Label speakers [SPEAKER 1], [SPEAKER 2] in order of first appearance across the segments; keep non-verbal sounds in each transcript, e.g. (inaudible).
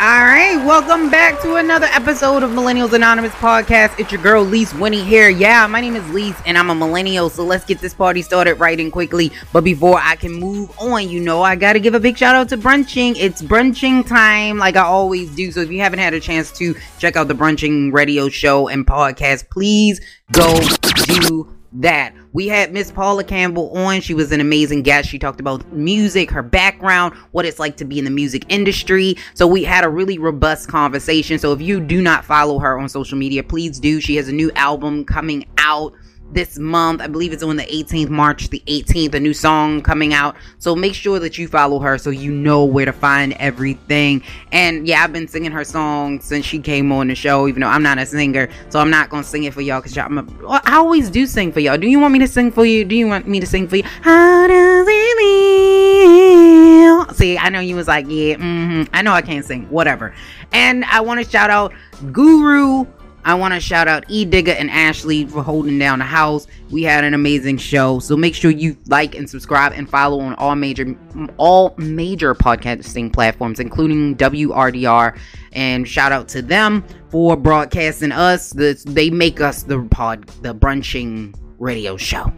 [SPEAKER 1] All right, welcome back to another episode of Millennials Anonymous podcast. It's your girl Lise Winnie here. Yeah, my name is Lise and I'm a millennial, so let's get this party started right and quickly. But before I can move on, you know, I got to give a big shout out to brunching. It's brunching time, like I always do. So if you haven't had a chance to check out the brunching radio show and podcast, please go do that. We had Miss Paula Campbell on. She was an amazing guest. She talked about music, her background, what it's like to be in the music industry. So we had a really robust conversation. So if you do not follow her on social media, please do. She has a new album coming out this month. I believe it's on the 18th, March the 18th, a new song coming out. So make sure that you follow her so you know where to find everything. And yeah, I've been singing her song since she came on the show, even though I'm not a singer. So I'm not going to sing it for y'all because I always do sing for y'all. Do you want me to sing for you? Do you want me to sing for you? How does it feel? See, I know you was like, yeah, mm-hmm. I know I can't sing, whatever. And I want to shout out Guru I want to shout out E Digger and Ashley for holding down the house. We had an amazing show. So make sure you like and subscribe and follow on all major all major podcasting platforms, including WRDR. And shout out to them for broadcasting us. they make us the pod the brunching radio show.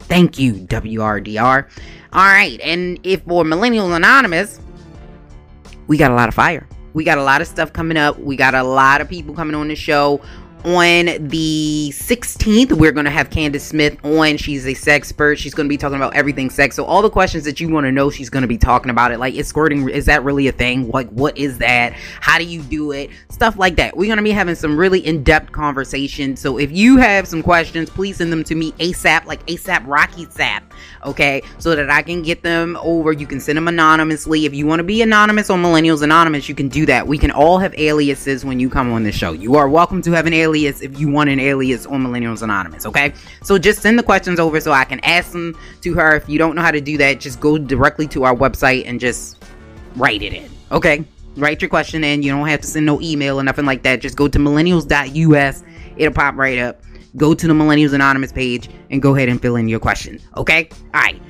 [SPEAKER 1] Thank you, WRDR. All right, and if for Millennial Anonymous, we got a lot of fire. We got a lot of stuff coming up. We got a lot of people coming on the show. On the 16th we're going to have candace smith on. She's a sex expert. She's going to be talking about everything sex. So all the questions that you want to know she's going to be talking about it. Like is squirting is that really a thing? Like what is that? How do you do it? Stuff like that. We're going to be having some really in-depth conversations so if you have some questions please send them to me asap like asap rocky sap okay so that i can get them over you can send them anonymously if you want to be anonymous on millennials anonymous you can do that we can all have aliases when you come on the show you are welcome to have an alias alias if you want an alias on Millennials Anonymous, okay? So just send the questions over so I can ask them to her. If you don't know how to do that, just go directly to our website and just write it in, okay? Write your question in. You don't have to send no email or nothing like that. Just go to millennials.us. It'll pop right up. Go to the Millennials Anonymous page and go ahead and fill in your question, okay? All right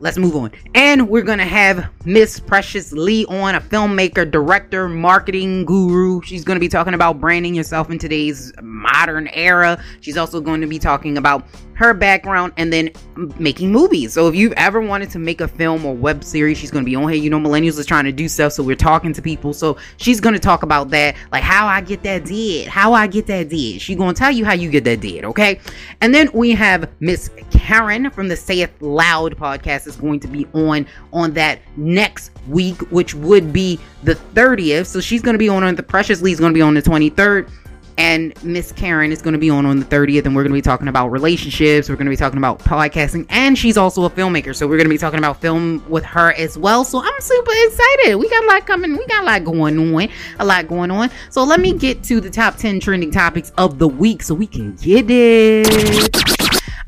[SPEAKER 1] let's move on. And we're gonna have Miss Precious Lee on, a filmmaker, director, marketing guru. She's gonna be talking about branding yourself in today's modern era. She's also going to be talking about her background and then making movies. So if you've ever wanted to make a film or web series, she's going to be on here. You know, Millennials is trying to do stuff, so we're talking to people. So she's going to talk about that, like how I get that did, how I get that did. She's going to tell you how you get that did, okay? And then we have Miss Karen from the Say It Loud podcast is going to be on on that next week, which would be the 30th. So she's going to be on on the Precious Lee is going to be on the 23rd and Miss Karen is going to be on on the 30th, and we're going to be talking about relationships. We're going to be talking about podcasting, and she's also a filmmaker, so we're going to be talking about film with her as well. So I'm super excited. We got a lot coming. We got a lot going on. A lot going on. So let me get to the top 10 trending topics of the week, so we can get it.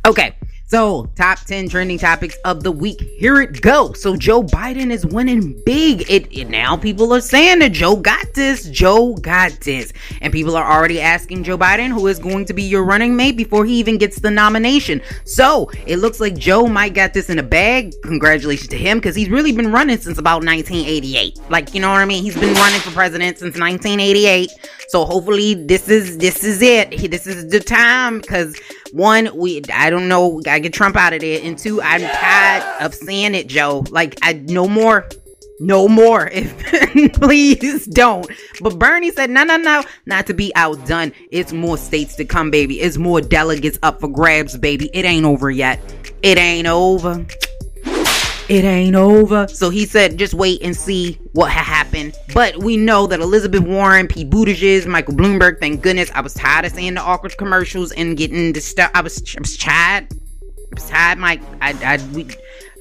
[SPEAKER 1] Okay. So, top 10 trending topics of the week. Here it go. So, Joe Biden is winning big. It, it, now people are saying that Joe got this. Joe got this. And people are already asking Joe Biden who is going to be your running mate before he even gets the nomination. So, it looks like Joe might got this in a bag. Congratulations to him because he's really been running since about 1988. Like, you know what I mean? He's been running for president since 1988. So, hopefully this is this is it. This is the time because one, we I don't know, gotta get Trump out of there. And two, I'm tired of seeing it, Joe. Like I no more. No more. If (laughs) please don't. But Bernie said, no, no, no, not to be outdone. It's more states to come, baby. It's more delegates up for grabs, baby. It ain't over yet. It ain't over it ain't over. So he said, just wait and see what ha- happened. But we know that Elizabeth Warren, Pete Buttigieg, Michael Bloomberg, thank goodness. I was tired of seeing the awkward commercials and getting the stuff. I was, I was tired. I was tired, Mike. I, I, we,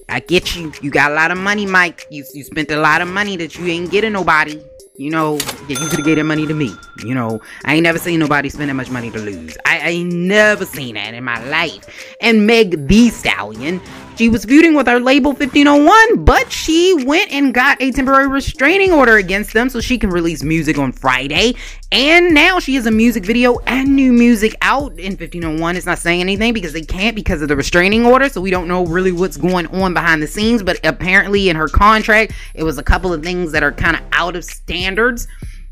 [SPEAKER 1] I get you. You got a lot of money, Mike. You, you spent a lot of money that you ain't getting nobody. You know, yeah, you could have that money to me. You know, I ain't never seen nobody spend that much money to lose. I, I ain't never seen that in my life. And Meg Thee Stallion She was feuding with her label 1501, but she went and got a temporary restraining order against them so she can release music on Friday. And now she has a music video and new music out in 1501. It's not saying anything because they can't because of the restraining order. So we don't know really what's going on behind the scenes. But apparently, in her contract, it was a couple of things that are kind of out of standards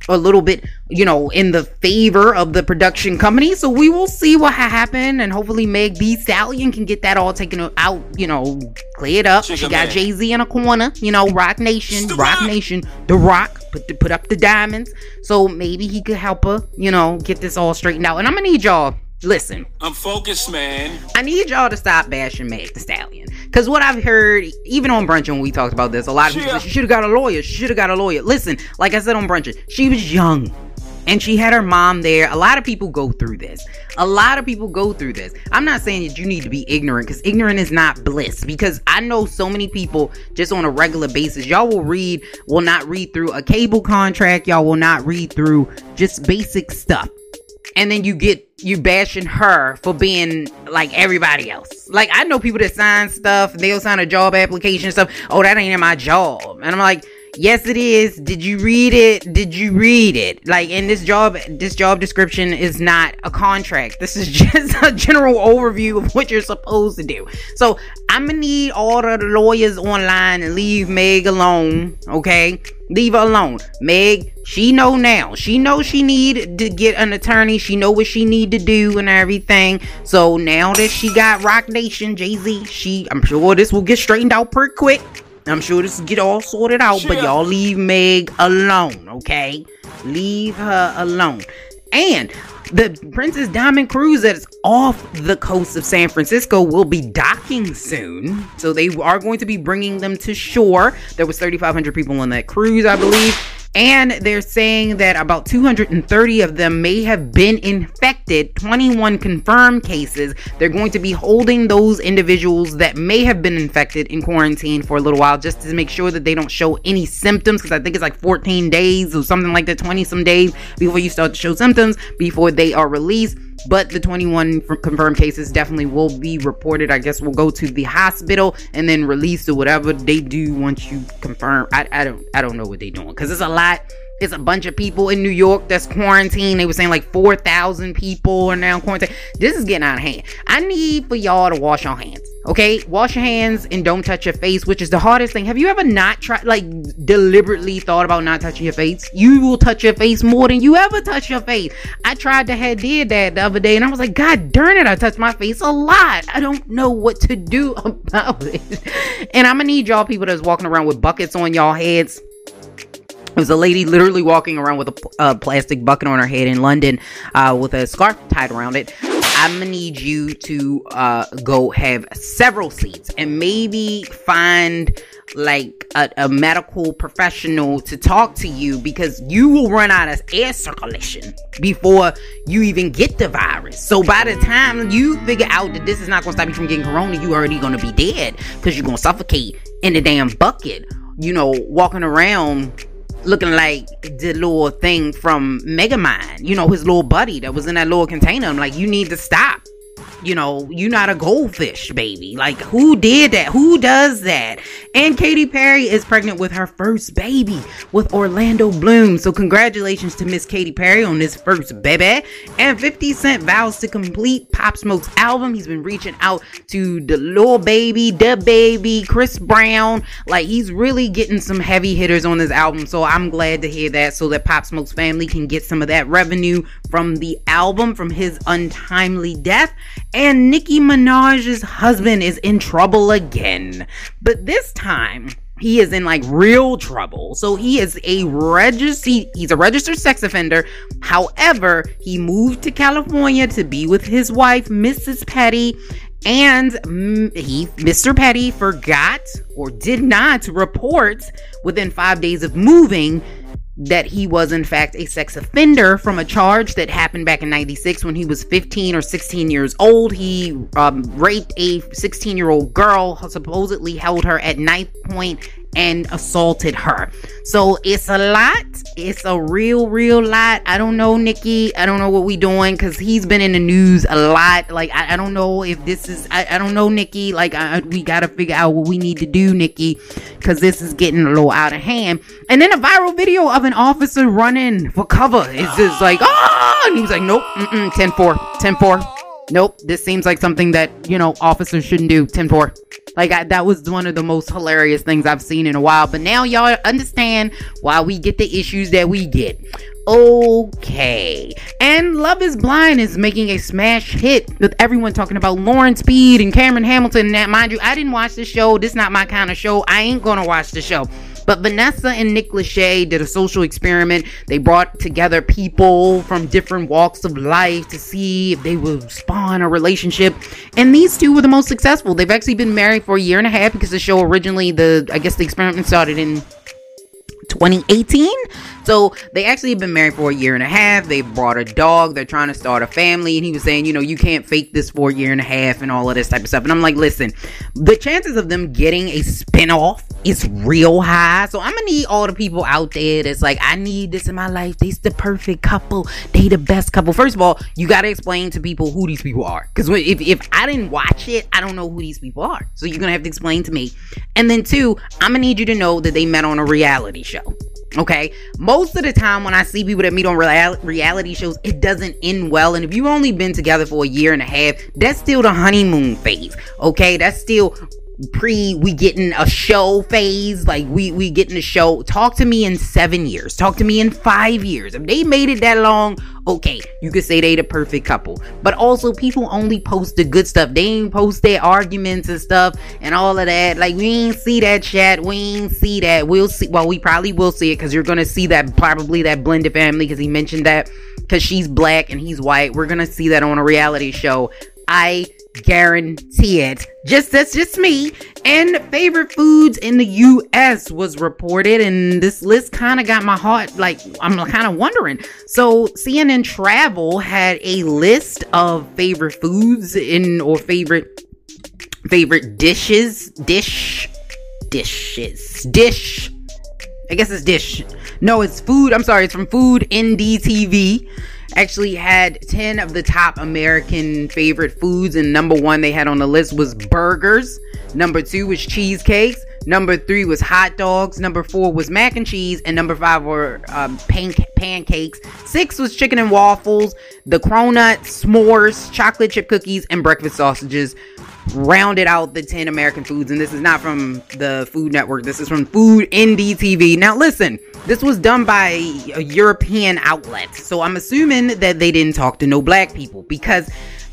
[SPEAKER 1] a little bit, you know, in the favor of the production company. So we will see what happened, and hopefully Meg Thee Stallion can get that all taken out, you know, cleared up. she got Jay Z in a corner, you know, Roc Nation, Roc Nation, The Rock, put the, put up the diamonds. So maybe he could help her, you know, get this all straightened out. And I'm gonna need y'all listen.
[SPEAKER 2] I'm focused, man.
[SPEAKER 1] I need y'all to stop bashing Meg Thee Stallion. Because what I've heard, even on Brunch when we talked about this, a lot of people said she should have got a lawyer. She should have got a lawyer. Listen, like I said on Brunch, she was young. And she had her mom there. A lot of people go through this. A lot of people go through this. I'm not saying that you need to be ignorant because ignorant is not bliss. Because I know so many people just on a regular basis. Y'all will read, will not read through a cable contract. Y'all will not read through just basic stuff and then you get you bashing her for being like everybody else. Like I know people that sign stuff, they'll sign a job application stuff. Oh, that ain't in my job, and I'm like, yes, it is. Did you read it? Did you read it? Like in this job, this job description is not a contract. This is (laughs) just a general overview of what you're supposed to do. So I'm gonna need all the lawyers online and leave Meg alone, okay? Leave her alone. Meg, she know now. She know she need to get an attorney. She know what she need to do and everything. So now that she got Roc Nation, Jay-Z, she I'm sure this will get straightened out pretty quick. I'm sure this will get all sorted out, but y'all leave Meg alone, okay? Leave her alone. And the Princess Diamond cruise that's off the coast of San Francisco will be docking soon. So they are going to be bringing them to shore. There was 3,500 people on that cruise, I believe. And they're saying that about 230 of them may have been infected, 21 confirmed cases. They're going to be holding those individuals that may have been infected in quarantine for a little while just to make sure that they don't show any symptoms because I think it's like 14 days or something like that, 20 some days before you start to show symptoms before they are released but the 21 confirmed cases definitely will be reported. I guess we'll go to the hospital and then release or whatever they do once you confirm. I, I don't I don't know what they're doing because it's a lot. It's a bunch of people in New York that's quarantined. They were saying like 4,000 people are now quarantined. This is getting out of hand. I need for y'all to wash your hands. Okay, wash your hands and don't touch your face, which is the hardest thing. Have you ever not tried, like, deliberately thought about not touching your face? You will touch your face more than you ever touch your face. I tried to have did that the other day, and I was like, God darn it, I touched my face a lot. I don't know what to do (laughs) about it. And I'm gonna need y'all people that's walking around with buckets on y'all heads. There's a lady literally walking around with a plastic bucket on her head in London uh, with a scarf tied around it. I'm gonna need you to uh, go have several seats and maybe find like a, a, medical professional to talk to you because you will run out of air circulation before you even get the virus. So by the time you figure out that this is not gonna stop you from getting corona, you already gonna be dead because you're gonna suffocate in the damn bucket. You know, walking around looking like the little thing from Megamind, you know, his little buddy that was in that little container. I'm like, you need to stop you know, you're not a goldfish, baby. Like, who did that? Who does that? And Katy Perry is pregnant with her first baby with Orlando Bloom. So, congratulations to Miss Katy Perry on this first baby. And 50 Cent vows to complete Pop Smoke's album. He's been reaching out to the little baby, the baby, Chris Brown. Like, he's really getting some heavy hitters on this album. So, I'm glad to hear that so that Pop Smoke's family can get some of that revenue from the album from his untimely death. And Nicki Minaj's husband is in trouble again. But this time, he is in like real trouble. So he is a registered he's a registered sex offender. However, he moved to California to be with his wife, Mrs. Petty, and he Mr. Petty forgot or did not report within 5 days of moving that he was in fact a sex offender from a charge that happened back in 96 when he was 15 or 16 years old. He um, raped a 16 year old girl supposedly held her at knife point and assaulted her so it's a lot it's a real, real lot. I don't know, Nicki. I don't know what we doing because he's been in the news a lot. Like, I, I don't know if this is, I, I don't know, Nicki. Like, I, we got to figure out what we need to do, Nicki, because this is getting a little out of hand. And then a viral video of an officer running for cover. It's just like, oh, and he's like, nope, 10 4, 10 4. Nope, this seems like something that, you know, officers shouldn't do. 10 4. Like I, that was one of the most hilarious things I've seen in a while. But now y'all understand why we get the issues that we get. Okay. And Love is Blind is making a smash hit with everyone talking about Lauren Speed and Cameron Hamilton. And that, mind you, I didn't watch the show. This is not my kind of show. I ain't gonna watch the show. But Vanessa and Nick Lachey did a social experiment. They brought together people from different walks of life to see if they would spawn a relationship. And these two were the most successful. They've actually been married for a year and a half because the show originally, the I guess the experiment started in 2018. So they actually have been married for a year and a half. They brought a dog. They're trying to start a family. And he was saying, you know, you can't fake this for a year and a half and all of this type of stuff. And I'm like, listen, the chances of them getting a spinoff is real high. So I'm gonna need all the people out there that's like, I need this in my life. They's the perfect couple. They the best couple. First of all, you gotta explain to people who these people are. Because if, if I didn't watch it, I don't know who these people are. So you're gonna have to explain to me. And then two, I'm gonna need you to know that they met on a reality show. Okay. Most of the time, when I see people that meet on real- reality shows, it doesn't end well. And if you've only been together for a year and a half, that's still the honeymoon phase. Okay. That's still pre we getting a show phase like we we getting a show. Talk to me in seven years. Talk to me in five years. If they made it that long okay you could say they the perfect couple. But also people only post the good stuff. They ain't post their arguments and stuff and all of that. Like we ain't see that chat. We ain't see that. We'll see well we probably will see it because you're gonna see that probably that blended family because he mentioned that because she's black and he's white. We're gonna see that on a reality show. I guarantee it. Just that's just me. And favorite foods in the US was reported and this list kind of got my heart like I'm kind of wondering. So CNN Travel had a list of favorite foods in or favorite favorite dishes, dish dishes, dish. I guess it's dish. No, it's food. I'm sorry, it's from Food NDTV actually had 10 of the top American favorite foods, and number one they had on the list was burgers. Number two was cheesecakes. Number three was hot dogs. Number four was mac and cheese. And number five were um, pan- pancakes. Six was chicken and waffles. The cronuts, s'mores, chocolate chip cookies, and breakfast sausages rounded out the 10 American foods. And this is not from the Food Network. This is from Food NDTV. Now, listen, this was done by a European outlet. So I'm assuming that they didn't talk to no black people because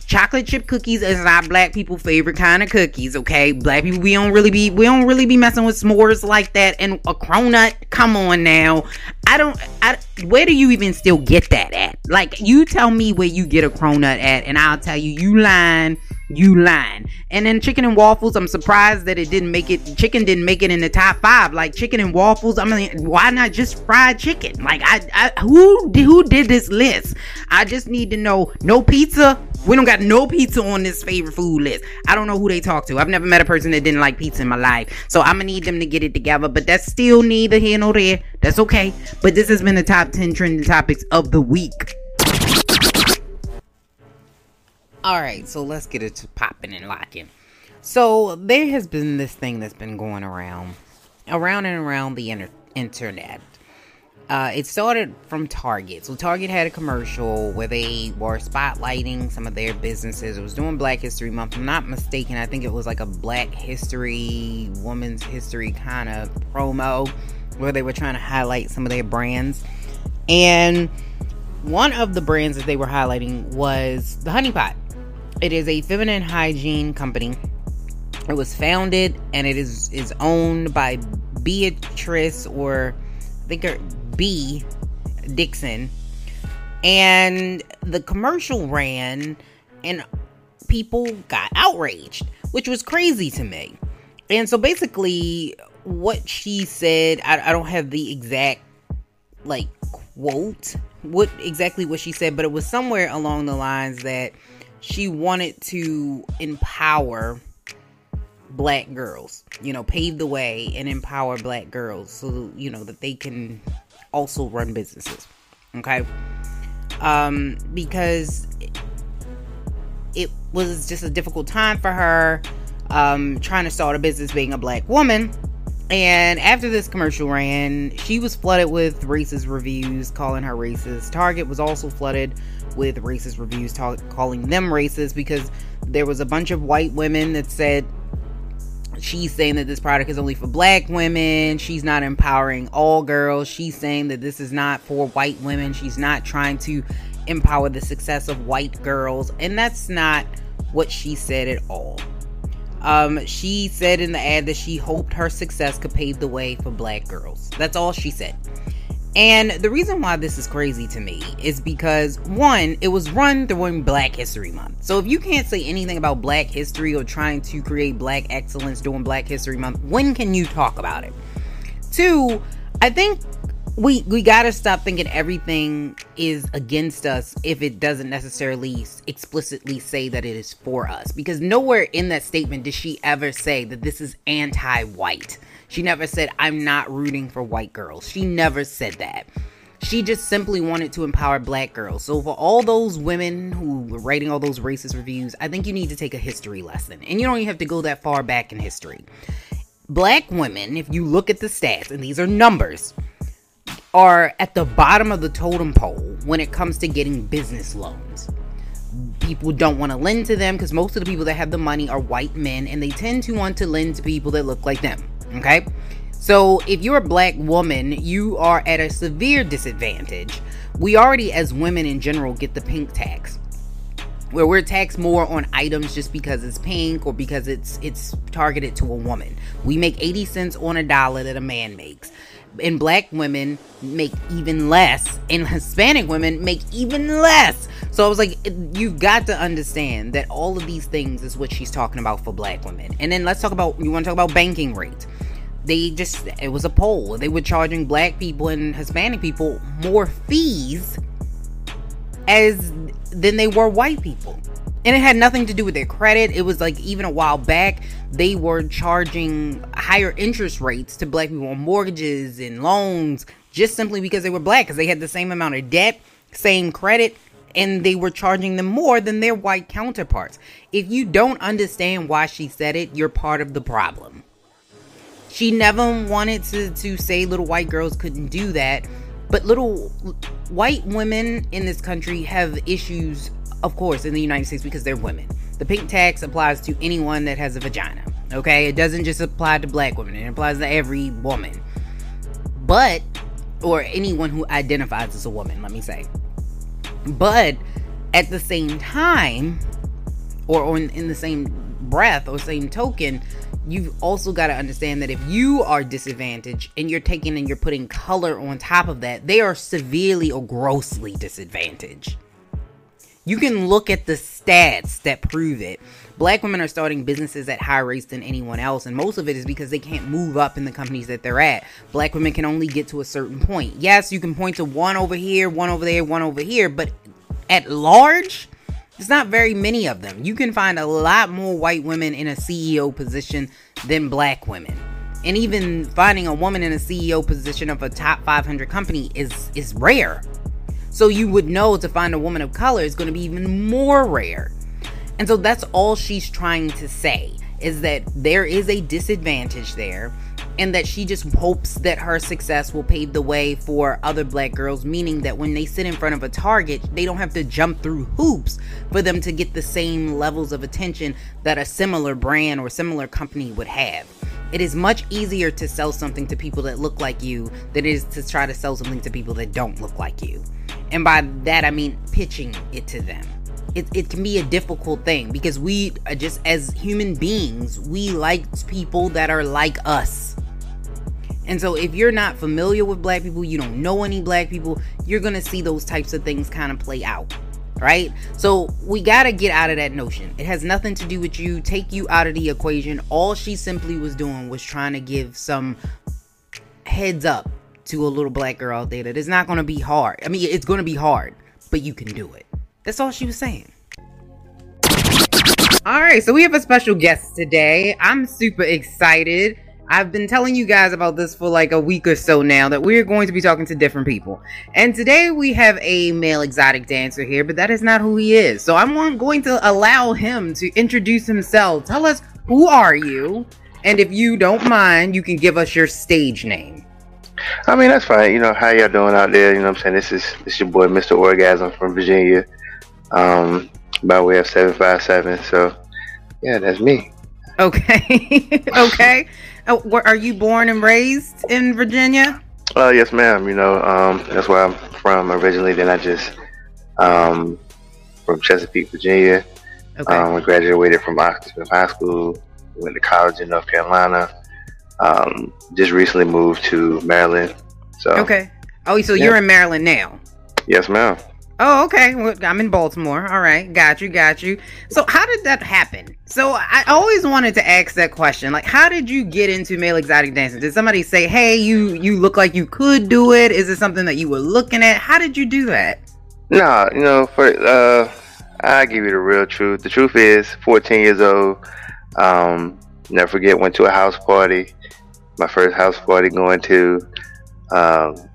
[SPEAKER 1] chocolate chip cookies is not black people favorite kind of cookies okay? Black people we don't really be we don't really be messing with s'mores like that and a cronut. Come on now. I don't I, where do you even still get that at? Like you tell me where you get a cronut at and i'll tell you you lying you lying. And then chicken and waffles, I'm surprised that it didn't make it. Chicken didn't make it in the top five. Like chicken and waffles, I mean, why not just fried chicken? Like I, I who who did this list? I just need to know. No pizza. We don't got no pizza on this favorite food list. I don't know who they talk to. I've never met a person that didn't like pizza in my life. So I'm gonna need them to get it together. But that's still neither here nor there. That's okay. But this has been the top 10 trending topics of the week. All right, so let's get it to popping and locking. So there has been this thing that's been going around, around and around the inter- internet. Uh, it started from Target. So Target had a commercial where they were spotlighting some of their businesses. It was doing Black History Month. I'm not mistaken. I think it was like a Black History, Women's History kind of promo where they were trying to highlight some of their brands. And one of the brands that they were highlighting was the Honey Pot. It is a feminine hygiene company. It was founded and it is is owned by Beatrice or I think her Bea Dixon. And the commercial ran and people got outraged, which was crazy to me. And so basically what she said, I, I don't have the exact like quote what exactly what she said, but it was somewhere along the lines that she wanted to empower black girls, you know, pave the way and empower black girls so, you know, that they can also run businesses. Okay? Um, because it was just a difficult time for her um, trying to start a business being a black woman. And after this commercial ran, she was flooded with racist reviews calling her racist. Target was also flooded with racist reviews calling them racist because there was a bunch of white women that said she's saying that this product is only for black women. She's not empowering all girls. She's saying that this is not for white women. She's not trying to empower the success of white girls. And that's not what she said at all. Um, she said in the ad that she hoped her success could pave the way for black girls. That's all she said. And the reason why this is crazy to me is because one, it was run during Black History Month. So if you can't say anything about Black history or trying to create black excellence during Black History Month, when can you talk about it? Two, I think we we got to stop thinking everything is against us if it doesn't necessarily explicitly say that it is for us because nowhere in that statement did she ever say that this is anti-white she never said, I'm not rooting for white girls. She never said that. She just simply wanted to empower black girls. So, for all those women who were writing all those racist reviews, I think you need to take a history lesson. And you don't even have to go that far back in history. Black women, if you look at the stats, and these are numbers, are at the bottom of the totem pole when it comes to getting business loans people don't want to lend to them because most of the people that have the money are white men and they tend to want to lend to people that look like them. Okay? So if you're a black woman, you are at a severe disadvantage. We already, as women in general, get the pink tax. Where we're taxed more on items just because it's pink or because it's it's targeted to a woman. We make 80 cents on a dollar that a man makes. And black women make even less, and (laughs) Hispanic women make even less. So I was like, you've got to understand that all of these things is what she's talking about for black women. And then let's talk about, you want to talk about banking rates they just it was a poll. They were charging black people and hispanic people more fees as than they were white people. And it had nothing to do with their credit. It was like even a while back they were charging higher interest rates to black people on mortgages and loans just simply because they were black because they had the same amount of debt same credit and they were charging them more than their white counterparts. If you don't understand why she said it you're part of the problem she never wanted to, to say little white girls couldn't do that. But little white women in this country have issues, of course, in the United States because they're women. The pink tax applies to anyone that has a vagina. Okay? It doesn't just apply to black women, it applies to every woman. But, or anyone who identifies as a woman, let me say. But at the same time, or on, in the same breath or same token, you've also got to understand that if you are disadvantaged and you're taking and you're putting color on top of that, they are severely or grossly disadvantaged. You can look at the stats that prove it. Black women are starting businesses at higher rates than anyone else, and most of it is because they can't move up in the companies that they're at. Black women can only get to a certain point. Yes, you can point to one over here, one over there, one over here, but at large, there's not very many of them. You can find a lot more white women in a CEO position than black women. And even finding a woman in a CEO position of a top 500 company is is rare. So you would know to find a woman of color is going to be even more rare. And so that's all she's trying to say is that there is a disadvantage there and that she just hopes that her success will pave the way for other black girls, meaning that when they sit in front of a target, they don't have to jump through hoops for them to get the same levels of attention that a similar brand or similar company would have. It is much easier to sell something to people that look like you than it is to try to sell something to people that don't look like you. And by that, I mean pitching it to them. It, it can be a difficult thing because we, just as human beings, we like people that are like us and so if you're not familiar with black people, you don't know any black people, you're going to see those types of things kind of play out. Right? So we got to get out of that notion. It has nothing to do with you, take you out of the equation. All she simply was doing was trying to give some heads up to a little black girl out there that it's not going to be hard. I mean, it's going to be hard, but you can do it. That's all she was saying. All right, so we have a special guest today. I'm super excited I've been telling you guys about this for like a week or so now that we're going to be talking to different people. And today we have a male exotic dancer here, but that is not who he is. So I'm going to allow him to introduce himself. Tell us who are you? And if you don't mind, you can give us your stage name.
[SPEAKER 2] I mean, that's fine. You know, how y'all doing out there? You know what I'm saying? This is this your boy, Mr. Orgasm from Virginia, um, by way of 757. So, yeah, that's me.
[SPEAKER 1] Okay. (laughs) okay. Oh, are you born and raised in Virginia?
[SPEAKER 2] Uh, yes, ma'am. You know, um, that's where I'm from originally. Then I just, um, from Chesapeake, Virginia. Okay. Um, I graduated from Oxford High School, went to college in North Carolina. Um, just recently moved to Maryland. So
[SPEAKER 1] okay. Oh, so yeah. you're in Maryland now?
[SPEAKER 2] Yes, ma'am.
[SPEAKER 1] Oh, okay. Well, I'm in Baltimore. All right. Got you. Got you. So, how did that happen? So, I always wanted to ask that question. Like, how did you get into male exotic dancing? Did somebody say, "Hey, you you look like you could do it"? Is it something that you were looking at? How did you do that?
[SPEAKER 2] No, you know, for uh, I give you the real truth. The truth is, 14 years old. Um, never forget, went to a house party. My first house party going to. Um,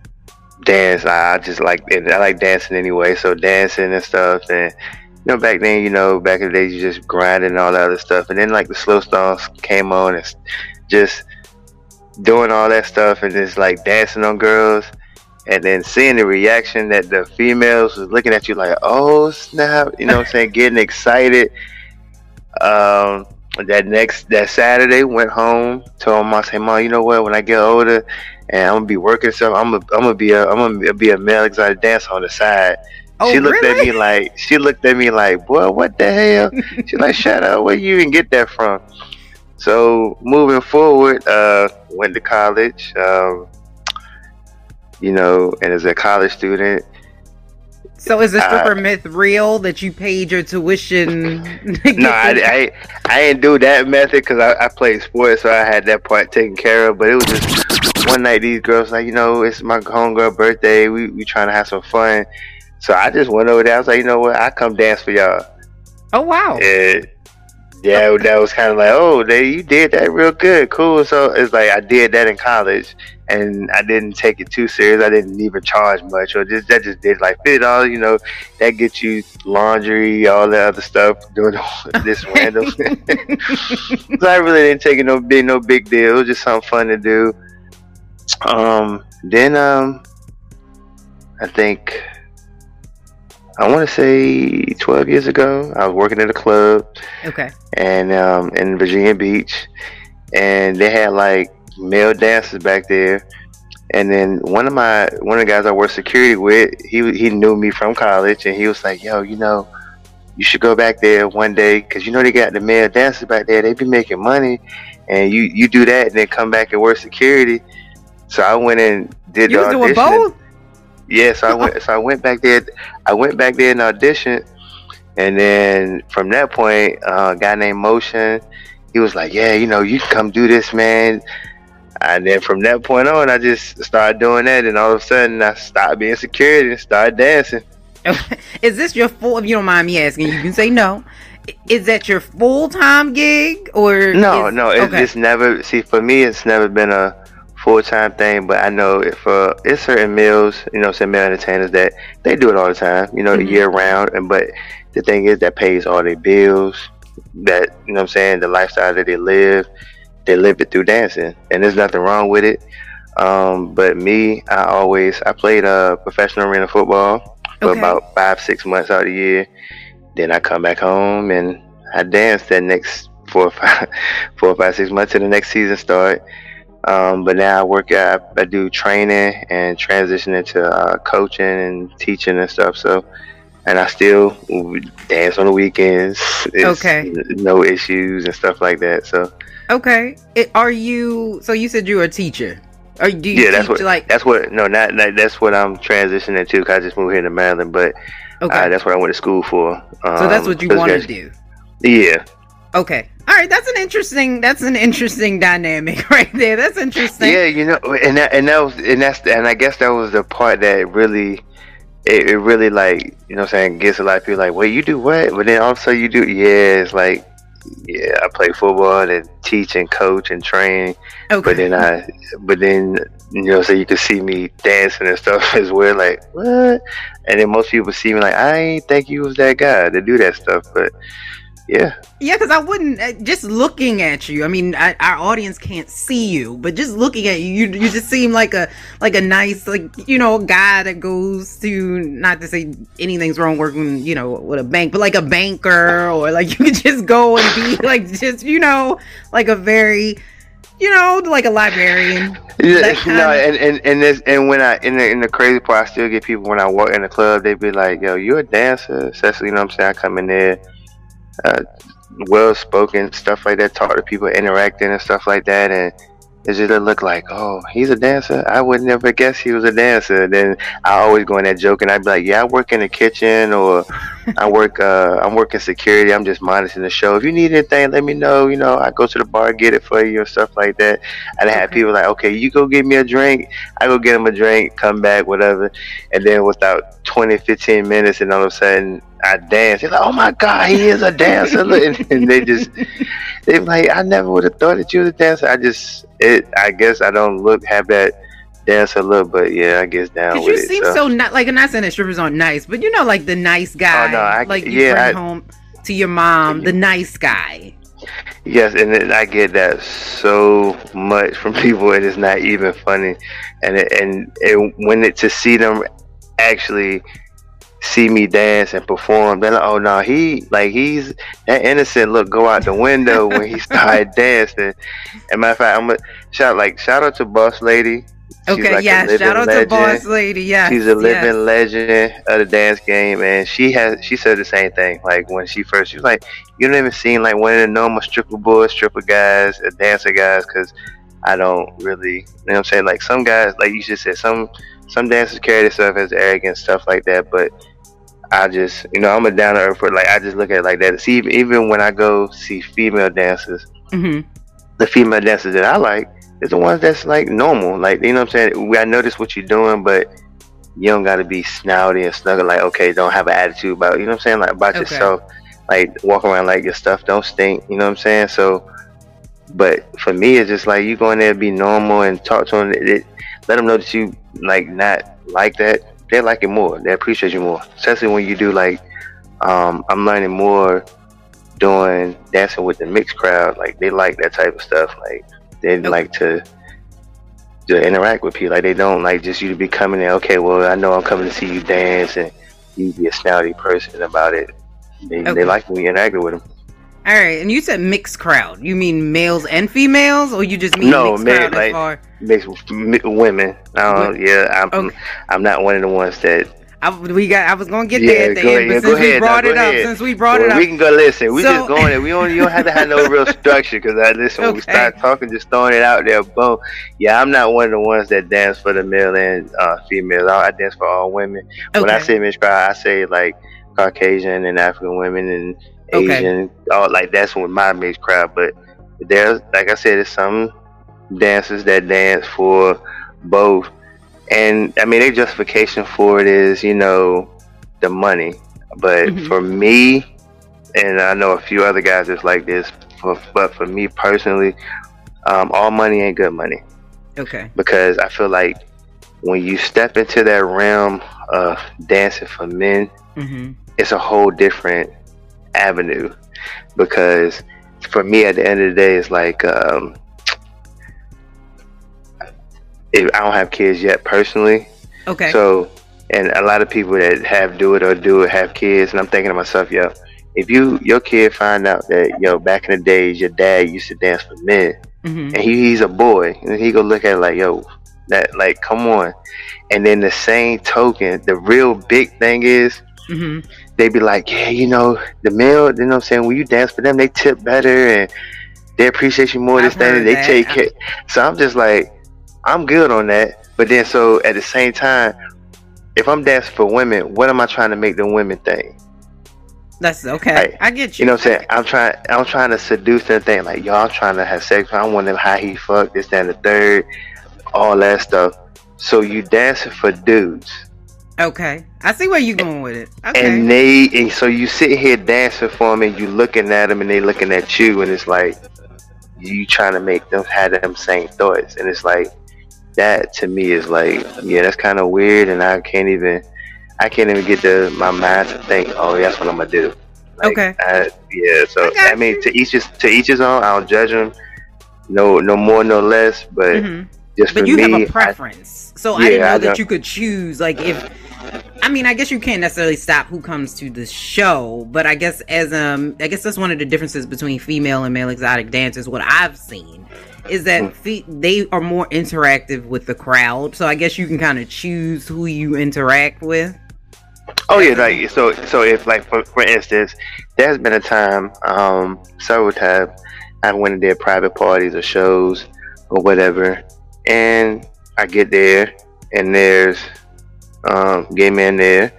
[SPEAKER 2] dance. I, I just like I like dancing anyway. So dancing and stuff, and you know, back then, you know, back in the days, you just grinding and all that other stuff, and then like the slow songs came on, and just doing all that stuff, and just like dancing on girls, and then seeing the reaction that the females was looking at you like, oh snap, you know, what I'm saying, (laughs) getting excited. Um, that next that Saturday went home, told mom, I say, Mom, you know what? When I get older, and I'm gonna be working so I'm gonna I'm gonna be a I'm gonna be a male exotic dancer on the side. Oh, she looked really? at me like she looked at me like, boy, what the hell? (laughs) She's like, shut up, where you even get that from? So moving forward, uh, went to college. Um, you know, and as a college student,
[SPEAKER 1] so is the stripper uh, myth real that you paid your tuition? (laughs)
[SPEAKER 2] no, I, I, I didn't do that method because I, I played sports, so I had that part taken care of. But it was just one night these girls like, you know, it's my homegirl birthday. We we trying to have some fun. So I just went over there. I was like, you know what? I come dance for y'all.
[SPEAKER 1] Oh wow!
[SPEAKER 2] And yeah, that was kind of like, oh, they you did that real good, cool. So it's like I did that in college, and I didn't take it too serious. I didn't even charge much, or just that just did like fifty dollars. You know, that gets you laundry, all that other stuff, doing this (laughs) random. (laughs) so I really didn't take it no big, no big deal. It was just something fun to do. Um, then um, I think I want to say 12 years ago. I was working at a club.
[SPEAKER 1] Okay.
[SPEAKER 2] And um, in Virginia Beach, and they had like male dancers back there. And then one of my one of the guys I worked security with, he he knew me from college, and he was like, "Yo, you know, you should go back there one day because you know they got the male dancers back there. They be making money, and you you do that and then come back and work security." So I went and did
[SPEAKER 1] you the audition. Doing both?
[SPEAKER 2] Yeah, so I went. so I went back there. I went back there and auditioned, and then from that point, uh, a guy named Motion, he was like, "Yeah, you know, you can come do this, man." And then from that point on, I just started doing that, and all of a sudden, I stopped being security and started dancing. (laughs)
[SPEAKER 1] Is this your full? If you don't mind me asking, you can say no. Is that your full time gig or
[SPEAKER 2] no? Is, no, it's, okay. it's never. See, for me, it's never been a full time thing, but I know if uh, it's certain meals, you know, some male entertainers that they do it all the time, you know, mm-hmm. year round. And but the thing is that pays all their bills, that you know, what I'm saying the lifestyle that they live, they live it through dancing, and there's nothing wrong with it. Um, but me, I always I played uh, professional arena football for okay. about five six months out of the year. Then I come back home and I dance that next four or five, (laughs) four or five six months to the next season start um, but now I work at, I do training and transition into uh, coaching and teaching and stuff. So, and I still dance on the weekends. (laughs) It's
[SPEAKER 1] okay.
[SPEAKER 2] No issues and stuff like that. So.
[SPEAKER 1] Okay. It, are you? So you said you're a teacher. Or do you
[SPEAKER 2] yeah, that's what. Like that's what. No, not, not that's what I'm transitioning to. Cause I just moved here to Maryland, but okay. Uh, that's what I went to school for.
[SPEAKER 1] Um, so that's what you want to do.
[SPEAKER 2] Yeah.
[SPEAKER 1] Okay. All right, that's an interesting that's an interesting dynamic (laughs) right there. That's interesting.
[SPEAKER 2] Yeah, you know, and that and that was and that's and I guess that was the part that really it, it really like, you know I'm saying, gets a lot of people like, "Wait, you do what?" But then also you do yeah, it's like yeah, I play football and teach and coach and train.
[SPEAKER 1] Okay.
[SPEAKER 2] But then I, but then you know, so you can see me dancing and stuff (laughs) as well. Like what? And then most people see me like I ain't think you was that guy to do that stuff. But yeah.
[SPEAKER 1] Yeah, because I wouldn't uh, just looking at you. I mean, I, our audience can't see you, but just looking at you, you, you just seem like a like a nice like you know guy that goes to not to say anything's wrong working you know with a bank, but like a banker or like (laughs) you could just go and be like just you know like a very you know like a librarian.
[SPEAKER 2] Yeah, no, and and and this and when I in the in the crazy part, I still get people when I walk in the club. They be like, "Yo, you're a dancer?" Especially, you know what I'm saying. I come in there uh, well spoken, stuff like that, talk to people, interacting and stuff like that, and it just look like, oh, he's a dancer. I would never guess he was a dancer. Then I always go in that joke, and I'd be like, yeah, I work in the kitchen, or I work, uh, I'm working security. I'm just monitoring the show. If you need anything, let me know. You know, I go to the bar, get it for you, and stuff like that. And I okay. have people like, okay, you go get me a drink. I go get him a drink, come back, whatever. And then without 20, 15 minutes, and all of a sudden, I dance. They're like, oh my god, he is a dancer, and, they just—they're like, I never would have thought that you was a dancer. I just it. I guess I don't look have that dancer look, but yeah, I guess down with
[SPEAKER 1] you
[SPEAKER 2] it.
[SPEAKER 1] You seem so, so not like I'm not saying that strippers aren't nice, but you know, like the nice guy. Oh no, I, like you yeah, bring I, home to your mom, the nice guy.
[SPEAKER 2] Yes, and I get that so much from (laughs) people, and it's not even funny. And it, and and when it to see them actually see me dance and perform, they're like, "Oh no, he like he's that innocent look go out the window when he (laughs) started dancing." And matter of fact, I'm a shout like shout out to Boss Lady.
[SPEAKER 1] She's okay, like yeah, shout out legend. to Boss Lady. Yeah,
[SPEAKER 2] she's a living yes. legend of the dance game, and she has she said the same thing. Like when she first, she was like, "You don't even seem like one of the normal stripper boys, stripper guys, or dancer guys," because I don't really, you know what I'm saying? Like some guys, like you just said, some some dancers carry themselves as arrogant stuff like that, but I just, you know, I'm a down to earth. Like I just look at it like that. See, even when I go see female dancers, mm-hmm. the female dancers that I like is the ones that's like normal. Like you know what I'm saying. I notice what you're doing, but you don't got to be snouty and snuggle. Like okay, don't have an attitude about you know what I'm saying. Like about okay. yourself. Like walk around like your stuff don't stink. You know what I'm saying. So, but for me, it's just like you go in there be normal and talk to them. It, it, let them know that you like not like that they like it more. They appreciate you more, especially when you do like. Um, I'm learning more doing dancing with the mixed crowd. Like they like that type of stuff. Like they okay. like to to interact with people. Like they don't like just you to be coming in. Okay, well I know I'm coming to see you dance, and you be a snouty person about it. They, okay. they like when you interact with them.
[SPEAKER 1] All right, and you said mixed crowd. You mean males and females, or you just mean no, mixed crowd like, far?
[SPEAKER 2] Mixed women. Uh, yeah, I'm. Okay. I'm not one of the ones that.
[SPEAKER 1] I, we got. I was gonna get yeah, there at the end, but since we brought it up, since we brought well, it up,
[SPEAKER 2] we can go listen. We so, just going there. We don't. You don't have to have no real (laughs) structure because I listen. Okay. When we start talking, just throwing it out there. Boom. Yeah, I'm not one of the ones that dance for the male and uh, female. I, I dance for all women. Okay. When I say mixed crowd, I say like Caucasian and African women and Asian, okay. all like that's what my mixed crowd. But there's like I said, there's some dancers that dance for both, and I mean their justification for it is you know the money. But mm-hmm. for me, and I know a few other guys that's like this, for, but for me personally, um, all money ain't good money.
[SPEAKER 1] Okay.
[SPEAKER 2] Because I feel like when you step into that realm of dancing for men, mm-hmm. it's a whole different avenue because for me at the end of the day it's like um, if I don't have kids yet personally.
[SPEAKER 1] Okay.
[SPEAKER 2] So and a lot of people that have do it or do it have kids and I'm thinking to myself, yo, if you your kid find out that yo back in the days your dad used to dance for men mm-hmm. and he, he's a boy and he go look at it like yo that like come on and then the same token the real big thing is mm-hmm they be like, yeah, you know, the male, you know what I'm saying? When you dance for them, they tip better and they appreciate you more. This thing, they take care. So I'm just like, I'm good on that. But then, so at the same time, if I'm dancing for women, what am I trying to make the women think?
[SPEAKER 1] That's okay. Like, I get
[SPEAKER 2] you. You know what I'm saying? I'm trying. I'm trying to seduce them. Thing like y'all trying to have sex. I want them how he fucked this, that, and the third, all that stuff. So you dancing for dudes
[SPEAKER 1] Okay, I see where you're going with it. Okay.
[SPEAKER 2] And they, and so you sit here dancing for them, and you looking at them, and they looking at you, and it's like you trying to make them have them same thoughts, and it's like that to me is like, yeah, that's kind of weird, and I can't even, I can't even get to my mind to think, oh, that's what I'm gonna do.
[SPEAKER 1] Like, okay.
[SPEAKER 2] I, yeah. So I, I mean, you. to each his to each his own. I don't judge them. No, no more, no less. But mm-hmm. Just
[SPEAKER 1] but you
[SPEAKER 2] me,
[SPEAKER 1] have a preference. I, so yeah, I didn't know I that you could choose. Like if I mean, I guess you can't necessarily stop who comes to the show, but I guess as um, I guess that's one of the differences between female and male exotic dancers. What I've seen is that hmm. fe- they are more interactive with the crowd, so I guess you can kind of choose who you interact with.
[SPEAKER 2] Oh yeah, like so. So if like for, for instance, there's been a time, um, several times, I went to their private parties or shows or whatever, and I get there and there's um, gay men there,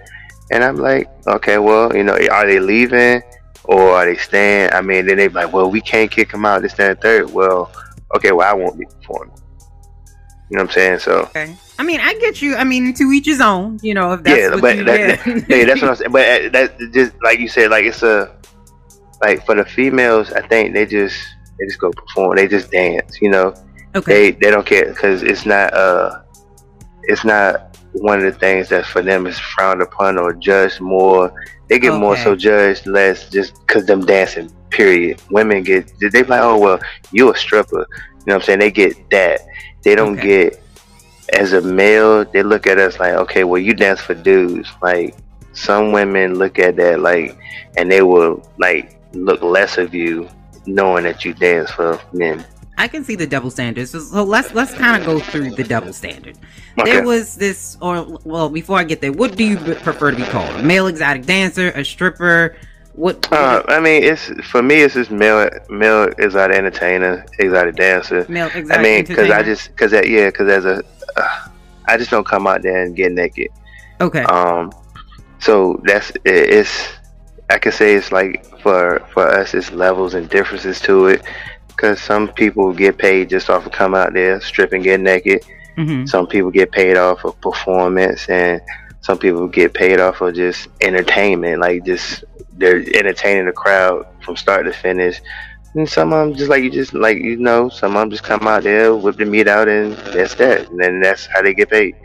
[SPEAKER 2] and I'm like, okay, well, you know, are they leaving or are they staying? I mean, then they like, well, we can't kick them out. This, that, and third. Well, okay, well, I won't be performing. You know what I'm saying? So.
[SPEAKER 1] Okay. I mean, I get you. I mean, to each his own. You know, if that's yeah,
[SPEAKER 2] what
[SPEAKER 1] but
[SPEAKER 2] you that, that, yeah, that's what I'm saying. But uh, that just like you said, like it's a like for the females, I think they just they just go perform. They just dance. You know. Okay. They they don't care because it's not uh it's not one of the things that for them is frowned upon or judged more. They get okay. more so judged less just because them dancing. Period. Women get they like, oh well, you a stripper. You know what I'm saying? They get that. They don't okay. get as a male. They look at us like, okay, well, you dance for dudes. Like some women look at that like, and they will like look less of you knowing that you dance for men.
[SPEAKER 1] I can see the double standards. So, so let's let's kind of go through the double standard. Okay. There was this, or well, before I get there, what do you prefer to be called? A male exotic dancer, a stripper? What?
[SPEAKER 2] Uh, I mean, it's for me, it's just male male exotic entertainer, exotic dancer.
[SPEAKER 1] Male exotic
[SPEAKER 2] I mean, because I just because that yeah, because as a, uh, I just don't come out there and get naked.
[SPEAKER 1] Okay.
[SPEAKER 2] Um, so that's it, it's I could say it's like for for us, it's levels and differences to it because some people get paid just off of come out there, strip and get naked. Mm-hmm. Some people get paid off of performance, and some people get paid off of just entertainment, like just they're entertaining the crowd from start to finish. And some of them just like you just like you know, some of them just come out there, whip the meat out, and that's that. And then that's how they get paid.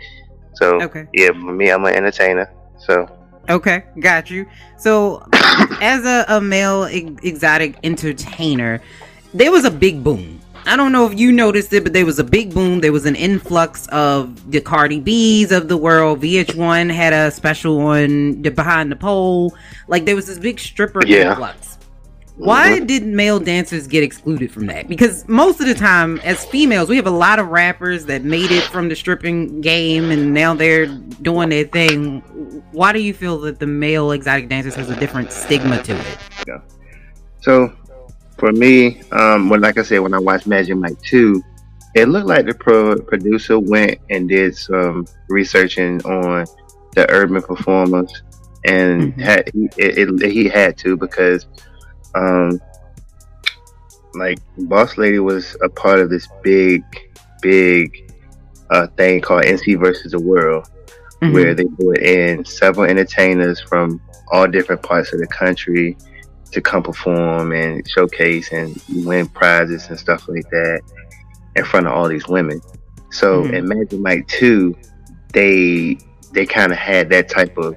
[SPEAKER 2] So okay. yeah, for me, I'm an entertainer. So
[SPEAKER 1] okay, got you. So (coughs) as a, a male exotic entertainer, there was a big boom. I don't know if you noticed it, but there was a big boom. There was an influx of the Cardi B's of the world. VH1 had a special on the Behind the Pole. Like there was this big stripper yeah. influx. Why mm-hmm. did male dancers get excluded from that? Because most of the time, as females, we have a lot of rappers that made it from the stripping game and now they're doing their thing. Why do you feel that the male exotic dancers has a different stigma to it?
[SPEAKER 2] Yeah. So for me, um, when like I said, when I watched Magic Mike two, it looked like the pro- producer went and did some researching on the urban performers, and mm-hmm. had it, it, he had to because, um, like Boss Lady was a part of this big, big uh, thing called NC versus the World, mm-hmm. where they brought in several entertainers from all different parts of the country to come perform and showcase and win prizes and stuff like that in front of all these women. So mm-hmm. in Magic Mike 2, they they kind of had that type of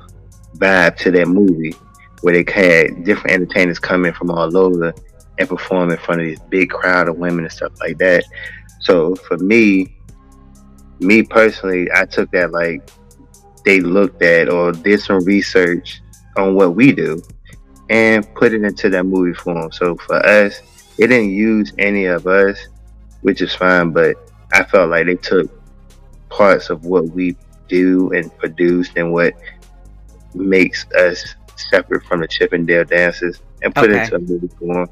[SPEAKER 2] vibe to that movie where they had different entertainers coming from all over and perform in front of this big crowd of women and stuff like that. So for me, me personally, I took that like they looked at or did some research on what we do and put it into that movie form. So for us, it didn't use any of us, which is fine, but I felt like they took parts of what we do and produced and what makes us separate from the Chippendale dances and put okay. it into a movie form.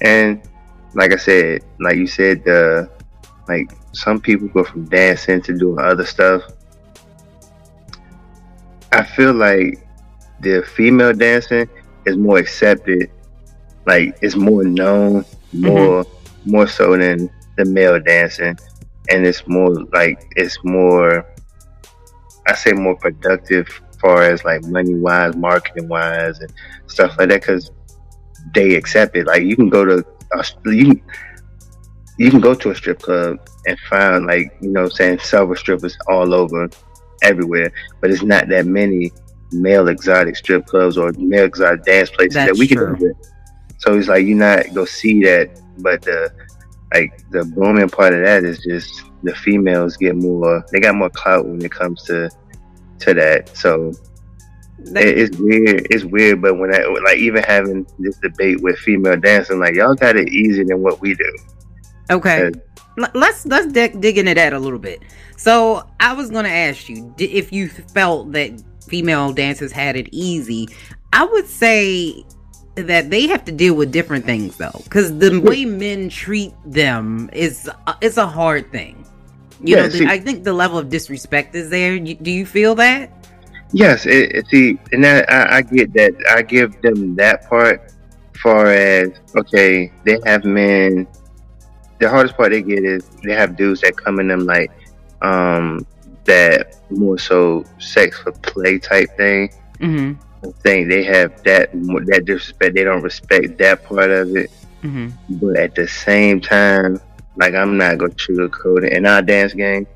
[SPEAKER 2] And like I said, like you said, uh, like some people go from dancing to doing other stuff. I feel like the female dancing is more accepted, like it's more known, more mm-hmm. more so than the male dancing, and it's more like it's more I say more productive, far as like money wise, marketing wise, and stuff like that, because they accept it. Like you can go to a, you can, you can go to a strip club and find like you know saying silver strippers all over everywhere, but it's not that many male exotic strip clubs or male exotic dance places That's that we can true. visit. So it's like you not go see that, but the like the booming part of that is just the females get more they got more clout when it comes to to that. So that, it's weird. It's weird, but when I like even having this debate with female dancing, like y'all got it easier than what we do.
[SPEAKER 1] Okay, let's let's dig, dig into that a little bit. So I was gonna ask you if you felt that female dancers had it easy. I would say that they have to deal with different things though, because the way men treat them is uh, it's a hard thing. You yeah, know, see, I think the level of disrespect is there. do you feel that?
[SPEAKER 2] Yes, it, it, see, and that I, I, get that. I give them that part. Far as okay, they have men. The hardest part they get is they have dudes that come in them like um that more so sex for play type thing. Mm-hmm. I think they have that that disrespect. They don't respect that part of it. Mm-hmm. But at the same time, like I'm not gonna sugarcoat it. In our dance game,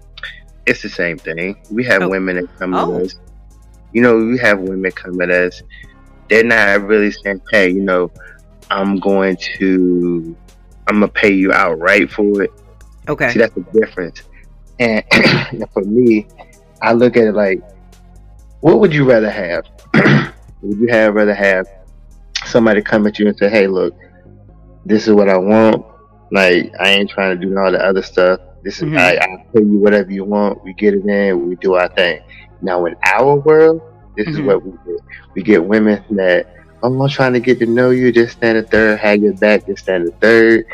[SPEAKER 2] it's the same thing. We have oh. women that come oh. us. You know, we have women come at us. They're not really saying, "Hey, you know, I'm going to, I'm gonna pay you outright for it."
[SPEAKER 1] Okay.
[SPEAKER 2] See, that's the difference. And (clears throat) for me, I look at it like, what would you rather have? (clears throat) would you have rather have somebody come at you and say, "Hey, look, this is what I want. Like, I ain't trying to do all the other stuff. This is mm-hmm. I, I pay you whatever you want. We get it in. We do our thing." Now, in our world, this mm-hmm. is what we get. We get women that, oh, I'm not trying to get to know you. Just stand a third, have your back. Just stand a third.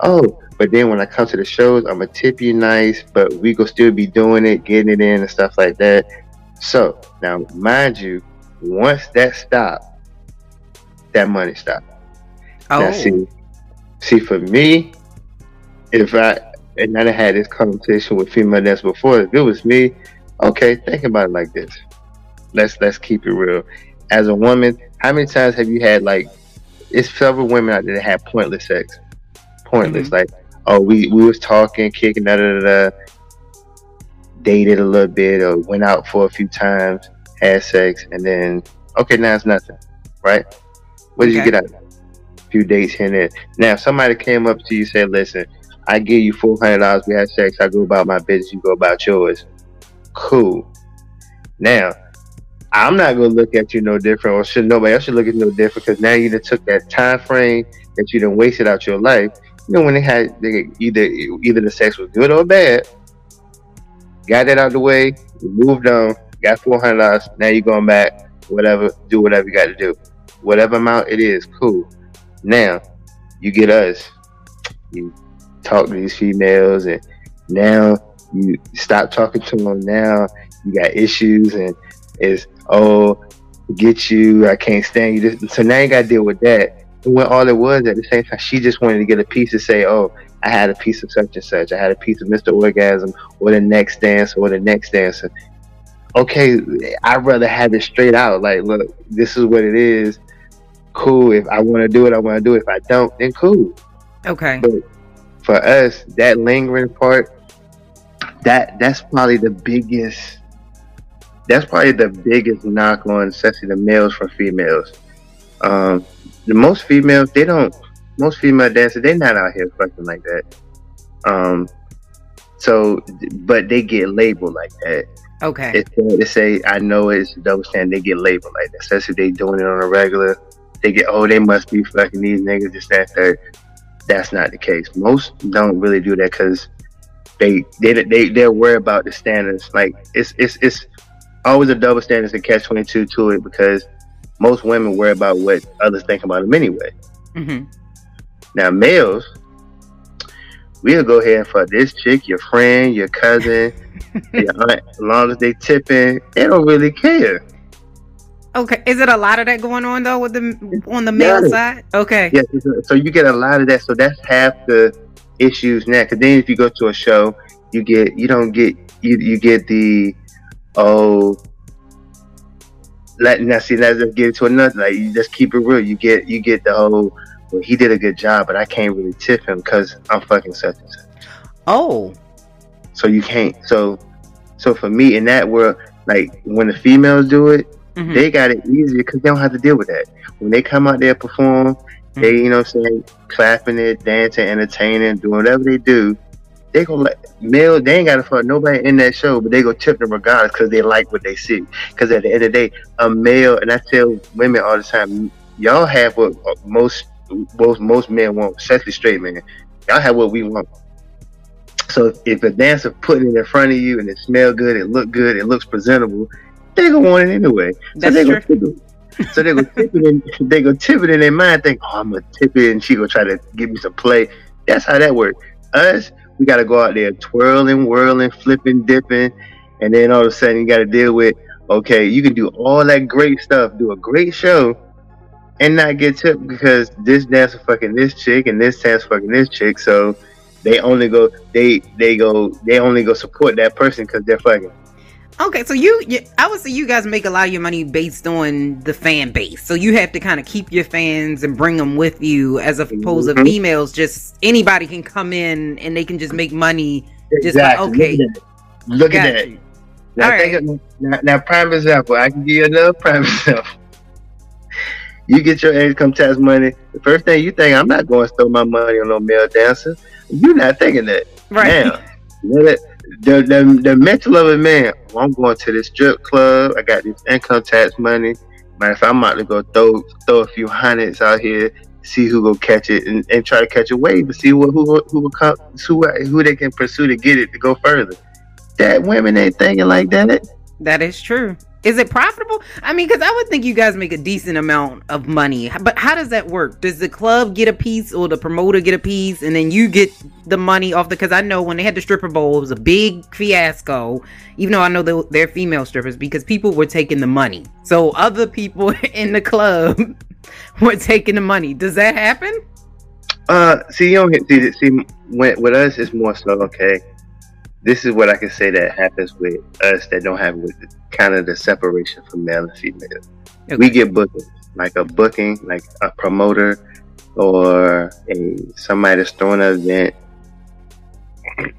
[SPEAKER 2] Oh, but then when I come to the shows, I'm gonna tip you nice, but we go still be doing it, getting it in and stuff like that. So now, mind you, once that stopped, that money stopped. Oh. Now, see, see, for me, if I and I had this conversation with female dancers before, if it was me, okay, think about it like this. Let's let's keep it real. As a woman, how many times have you had like? It's several women out there that have pointless sex. Pointless, mm-hmm. like oh, we we was talking, kicking, da da da, dated a little bit, or went out for a few times, had sex, and then okay, now it's nothing, right? What did okay. you get out of that? A few dates here and there. Now, if somebody came up to you and said, "Listen, I give you four hundred dollars. We had sex. I go about my business. You go about yours." Cool. Now, I'm not gonna look at you no different, or should nobody else should look at you no different because now you took that time frame that you done wasted out your life you know, when they had they either either the sex was good or bad, got that out the way, moved on, got four hundred dollars. Now you're going back, whatever, do whatever you got to do, whatever amount it is, cool. Now you get us, you talk to these females, and now you stop talking to them. Now you got issues, and it's oh, get you, I can't stand you. So now you got to deal with that when all it was at the same time, she just wanted to get a piece to say, "Oh, I had a piece of such and such. I had a piece of Mr. Orgasm or the next dance or the next dancer." Okay, I'd rather have it straight out. Like, look, this is what it is. Cool. If I want to do it, I want to do it. If I don't, then cool.
[SPEAKER 1] Okay.
[SPEAKER 2] But for us, that lingering part, that that's probably the biggest. That's probably the biggest knock on, especially the males from females. Um, most females they don't most female dancers they're not out here fucking like that. Um, so but they get labeled like that.
[SPEAKER 1] Okay.
[SPEAKER 2] It's they say I know it's double standard. They get labeled like that. Especially if they doing it on a regular. They get oh they must be fucking these niggas just that third. That's not the case. Most don't really do that because they they they they're worried about the standards. Like it's it's it's always a double standards and catch twenty two to it because most women worry about what others think about them anyway. Mm-hmm. Now, males, we'll go ahead and fuck this chick, your friend, your cousin, (laughs) your aunt, as long as they tipping, they don't really care.
[SPEAKER 1] Okay, is it a lot of that going on though with the on the male yeah. side? Okay,
[SPEAKER 2] yes. so you get a lot of that. So that's half the issues now. Because then if you go to a show, you get you don't get you you get the oh, let now see let's get to another. Like you just keep it real. You get you get the whole. Well, he did a good job, but I can't really tip him because I'm fucking such and such.
[SPEAKER 1] Oh.
[SPEAKER 2] So you can't. So, so for me in that world, like when the females do it, mm-hmm. they got it easier because they don't have to deal with that. When they come out there perform, mm-hmm. they you know I'm saying clapping it, dancing, entertaining, doing whatever they do they gonna let male. They ain't gotta fuck nobody in that show, but they go tip them regardless because they like what they see. Because at the end of the day, a male, and I tell women all the time, y'all have what most most most men want, especially straight men. Y'all have what we want. So if a dancer putting it in front of you and it smell good, it look good, it looks presentable, they gonna want it anyway.
[SPEAKER 1] That's
[SPEAKER 2] so
[SPEAKER 1] they true.
[SPEAKER 2] So they go tip it in. They go tip it in their mind. Think, oh, I'm gonna tip it, and she gonna try to give me some play. That's how that works. Us, we got to go out there twirling, whirling, flipping, dipping, and then all of a sudden you got to deal with okay, you can do all that great stuff, do a great show, and not get tipped because this dancer fucking this chick and this dancer fucking this chick. So they only go they they go they only go support that person because they're fucking.
[SPEAKER 1] Okay, so you, you, I would say you guys make a lot of your money based on the fan base. So you have to kind of keep your fans and bring them with you, as opposed mm-hmm. to females. Just anybody can come in and they can just make money. Just like, okay,
[SPEAKER 2] look at that. Now, right. now, now, prime example. I can give you another prime (laughs) example. You get your income tax money. The first thing you think, I'm not going to throw my money on no male dancer. You're not thinking that.
[SPEAKER 1] Right.
[SPEAKER 2] Now, let, the, the the mental of a man. Well, I'm going to this strip club. I got this income tax money. Man, if I'm about to go throw throw a few hundreds out here, see who go catch it, and, and try to catch a wave and see what who who will come, who who they can pursue to get it to go further. That women ain't thinking like that.
[SPEAKER 1] That is true. Is it profitable? I mean, because I would think you guys make a decent amount of money, but how does that work? Does the club get a piece or the promoter get a piece, and then you get the money off the? Because I know when they had the stripper bowl, it was a big fiasco. Even though I know they're, they're female strippers, because people were taking the money, so other people (laughs) in the club (laughs) were taking the money. Does that happen?
[SPEAKER 2] Uh, see, you don't see, see, with us, it's more so okay this is what I can say that happens with us that don't have with kind of the separation from male and female. Okay. We get booking, like a booking, like a promoter or a somebody that's throwing an event. (clears throat)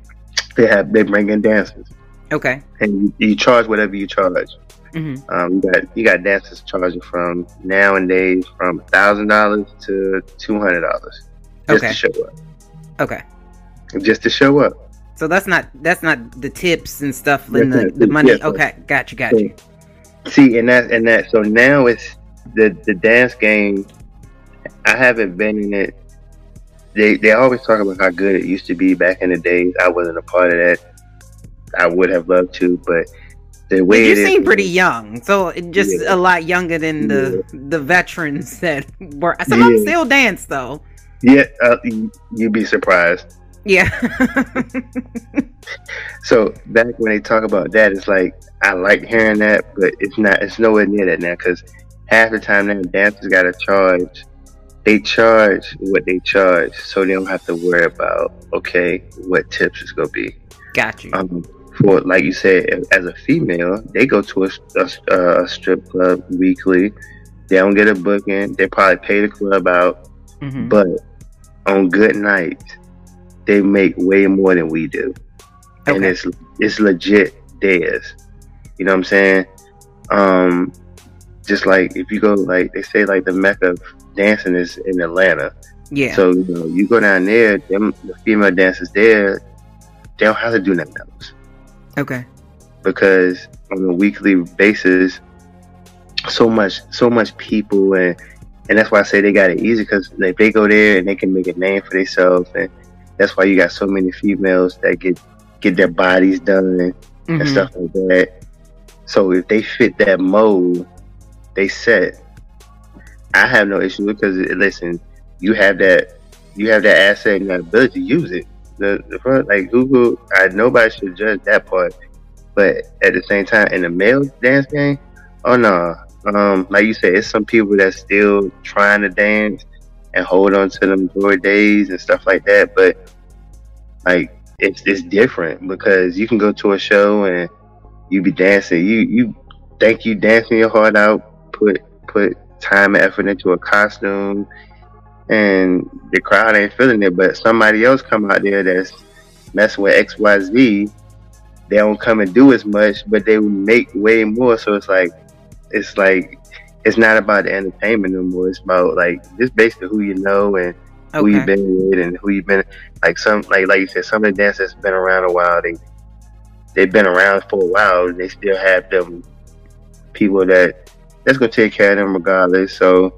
[SPEAKER 2] They have they bring in dancers.
[SPEAKER 1] Okay.
[SPEAKER 2] And you, you charge whatever you charge. Mm-hmm. Um, you got you got dancers charging from nowadays from thousand dollars to two hundred dollars just okay. to show up.
[SPEAKER 1] Okay.
[SPEAKER 2] Just to show up.
[SPEAKER 1] So that's not that's not the tips and stuff and the, the money. Yeah, okay, got you, got you.
[SPEAKER 2] See, and that and that. So now it's the the dance game. I haven't been in it. They they always talk about how good it used to be back in the days. I wasn't a part of that. I would have loved to, but the way
[SPEAKER 1] you seem is, pretty young, so just yeah. a lot younger than the yeah. the veterans (laughs) that were. Some yeah. of them still dance though.
[SPEAKER 2] Yeah, uh, you'd be surprised.
[SPEAKER 1] Yeah. (laughs)
[SPEAKER 2] so back when they talk about that, it's like I like hearing that, but it's not. It's nowhere near that now because half the time now dancers got to charge. They charge what they charge, so they don't have to worry about okay what tips is gonna be.
[SPEAKER 1] Got you.
[SPEAKER 2] Um, for like you said, as a female, they go to a, a, a strip club weekly. They don't get a booking. They probably pay the club out, mm-hmm. but on good nights they make way more than we do, okay. and it's it's legit theirs. You know what I'm saying? Um, just like if you go like they say like the mecca of dancing is in Atlanta.
[SPEAKER 1] Yeah.
[SPEAKER 2] So you know you go down there, them the female dancers there, they don't have to do nothing else.
[SPEAKER 1] Okay.
[SPEAKER 2] Because on a weekly basis, so much so much people and and that's why I say they got it easy because like, they go there and they can make a name for themselves and that's why you got so many females that get get their bodies done and, mm-hmm. stuff like that. So if they fit that mold, they set. I have no issue because listen, you have that you have that asset and that ability to use it. The, the front, like Google, I nobody should judge that part. But at the same time, in the male dance game, oh no, um, like you said, it's some people that's still trying to dance and hold on to them glory days and stuff like that. But like it's it's different because you can go to a show and you be dancing. You you think you dancing your heart out, put put time and effort into a costume, and the crowd ain't feeling it. But somebody else come out there that's messing with X Y Z. They don't come and do as much, but they make way more. So it's like it's like it's not about the entertainment no more. It's about like just basically who you know and who
[SPEAKER 1] Okay.
[SPEAKER 2] you've been with and who you've been like some like like you said, some of the dancers been around a while. They they've been around for a while and they still have them people that that's gonna take care of them regardless. So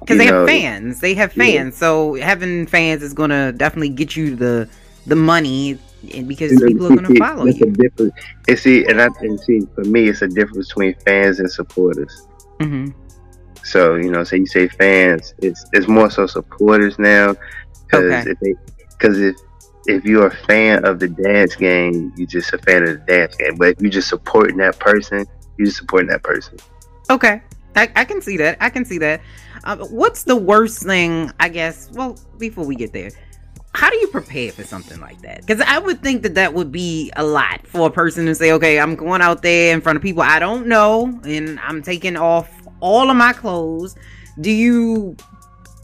[SPEAKER 1] because they have fans. They have
[SPEAKER 2] Yeah.
[SPEAKER 1] fans, so having fans is gonna definitely get you the the money, and because
[SPEAKER 2] you know,
[SPEAKER 1] people are gonna follow
[SPEAKER 2] that's
[SPEAKER 1] you.
[SPEAKER 2] a difference. And see, and I and see for me, it's a difference between fans and supporters.
[SPEAKER 1] Hmm
[SPEAKER 2] So you know, say you say fans, it's it's more so supporters now. Because
[SPEAKER 1] Okay.
[SPEAKER 2] if they, because if if you're a fan of the dance game, you're just a fan of the dance game. But if you're just supporting that person, you're just supporting that person.
[SPEAKER 1] Okay, I, I can see that. I can see that. Uh, what's the worst thing? I guess. Well, before we get there, how do you prepare for something like that? Because I would think that that would be a lot for a person to say, "Okay, I'm going out there in front of people I don't know, and I'm taking off all of my clothes." Do you